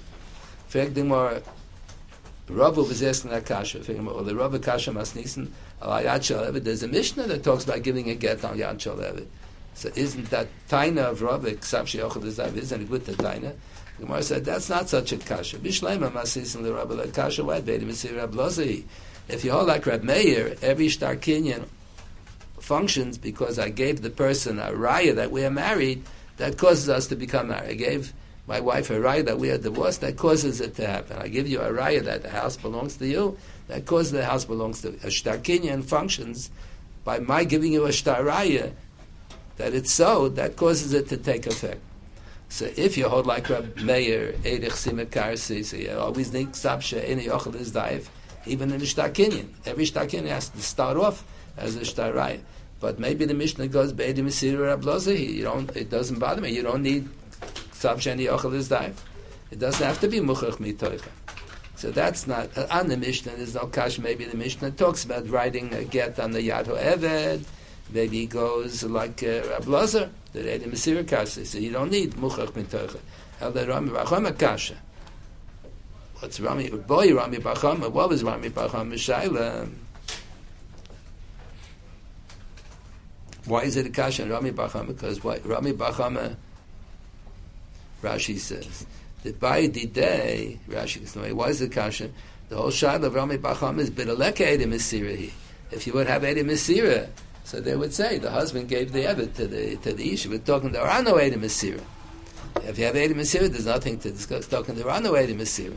Frag more. Rav was asking that kasha, or the Rav kasha masnisen There's a Mishnah that talks about giving a get on yad So isn't that taina of Rav ksav sheyochel izdayv? Isn't it good to taina? Gemara said that's not such a kasha. Bishlema masnisen the that kasha. Beidim? If you hold like Rab Meir, every star kinyan functions because I gave the person a raya that we are married, that causes us to become married. I gave my wife a raya that we are divorced, that causes it to happen. I give you a raya that the house belongs to you, that causes the house belongs to a shtar kinyan functions by my giving you a shtar raya that it's so, that causes it to take effect. So if you hold like Rab Meir, Erich Simek Karsi, so you always think Sabsha, Eni Yochel is Daif, even in the Shtar Kinyan. Every Shtar Kinyan has to start off as a Shtar Raya. But maybe the Mishnah goes Be'edi Mesir Rablozahi. You don't. It doesn't bother me. You don't need Tzav Sheni Yochel is Daif. It doesn't have to be Muchach Mitoicha. So that's not uh, on the Mishnah. There's no kash. Maybe the Mishnah talks about writing a get on the Yad Eved. Maybe he goes like uh, Rablozer, the Edi Mesir Kasi. So you don't need Muchach Mitoicha. El Rami Bachama Kasha. What's Rami? Boy, Rami Bachama. What was Rami Bachama? Shaila. Why is it a kasha in Rami Bachama? Because what Rami Bachama, Rashi says, that by the day, Rashi says, why is it kasha? The whole shayla of Rami Bachama is bidaleka edim misirahi. If you would have edim misira, so they would say the husband gave the evet to the to the isha. We're talking there are no edim misira. If you have edim misira, there's nothing to discuss. Talking there are no edim misira.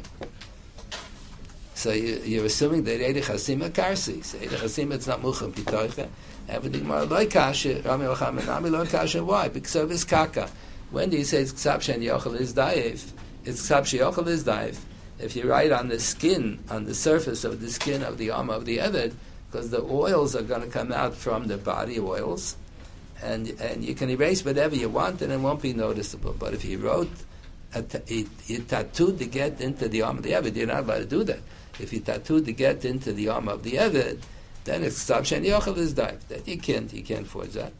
So you, are assuming that Eidich Hasima Karsi. So Eidich Hasima, it's not Mucham Pitoicha. Everything more like Kasha, Rami Lacham, and Rami Lo Kasha. Why? Because of his Kaka. When do you say it's Ksab Shen Yochel is Daif, it's Ksab Yochel is Daif. If you write on the skin, on the surface of the skin of the arm of the Eved, because the oils are going to come out from the body oils, and and you can erase whatever you want, and it won't be noticeable. But if you wrote, a t- you tattooed the get into the arm of the Eved, you're not allowed to do that. If you tattooed the get into the arm of the Eved, then it's Ksav Shen Yochel is died. That you can't, you can't force that.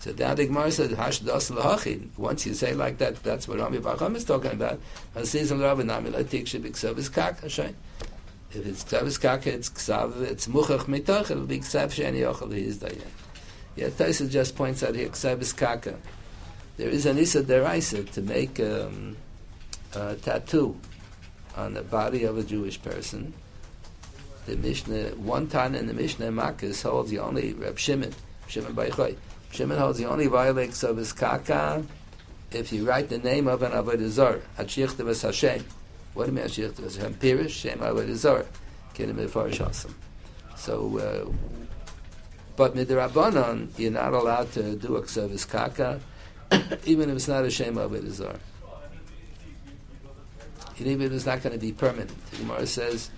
So now the Gemara said, Hash lahachin. Once you say like that, that's what Rami Bacham is talking about. Hasizim Rav Nami Latik should be Ksav is Kak, Hashem. If it's Ksav is Kak, it's Ksav, it's Muchach Mitoch, it'll be Ksav Shen Yochel is Dayan. Yeah, Taisa just points out here, Ksav Kaka. There is an Issa Deraisa to make um, a tattoo on the body of a Jewish person. The Mishnah, one time in the Mishnah, Makis holds the only, Reb Shimon, Shimon Baichoy, Shimon holds the only violates of kaka if you write the name of an Avodah Zarah, Hachichtav Hashem. What do you mean Hachichtav Hashem? Pirish, Shem. Kinim So, uh, but you're not allowed to do a ksavis kaka, even if it's not a shem avodah zarah even if it's not going to be permanent. The Gemara says,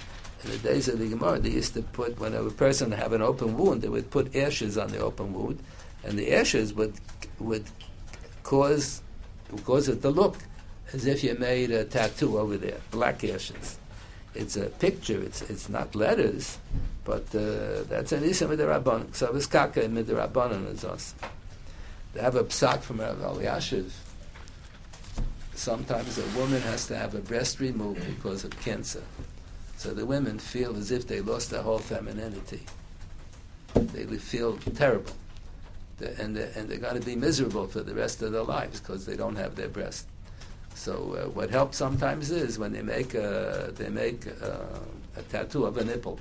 in the days of the Gemara, they used to put, when a person have an open wound, they would put ashes on the open wound, and the ashes would would cause cause it to look as if you made a tattoo over there, black ashes. It's a picture. It's it's not letters, but uh, that's an isha midrabanan. So this kaka midrabanan is awesome. They have a psak from Rav Eliashiv sometimes a woman has to have a breast removed because of cancer. So the women feel as if they lost their whole femininity. They feel terrible. and, they're, and they're going to be miserable for the rest of their lives because they don't have their breast. So uh, what helps sometimes is when they make a, they make a, a tattoo of a nipple.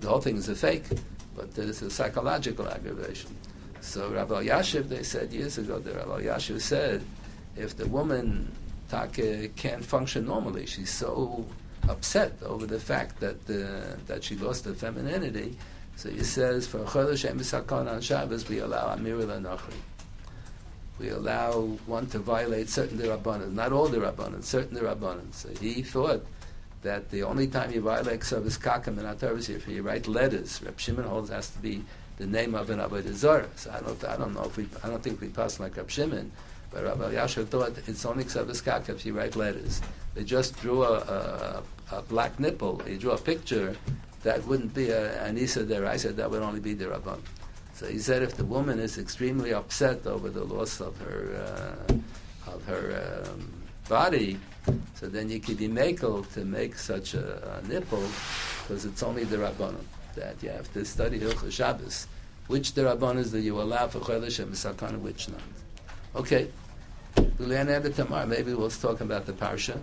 The whole thing is a fake, but this is psychological aggravation. So Rabbi Yashiv, they said years ago, the Rabbi Yashiv said, if the woman take, can't function normally, she's so upset over the fact that uh, that she lost her femininity. So he says, for Chodesh Emisakon on Shabbos, we allow Amir Nachri. We allow one to violate certain Rabbanan, not all the certain Rabbanan. So he thought that the only time you violate service kakam and atavis if you write letters, Reb Shimon holds has to be the name of an avodah zarah. So I don't, I don't know if we, I don't think we pass like Reb Shimon, but Rabbi Yasher thought it's only service kakam if you write letters. They just drew a, a, a black nipple. He drew a picture that wouldn't be a, an. I said that would only be the Rabban. So he said if the woman is extremely upset over the loss of her uh, of her um, body, so then you could be makel to make such a, a nipple because it's only the Rabbanon that you have to study Hilchah Shabbos. Which the Rabbanon that you allow for Chodesh and Misakana, which not. Okay, we'll end it tomorrow. Maybe we'll talk about the Parsha,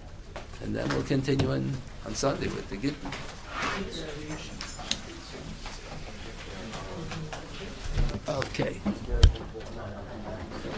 and then we'll continue in, on Sunday with the Gittin. Okay.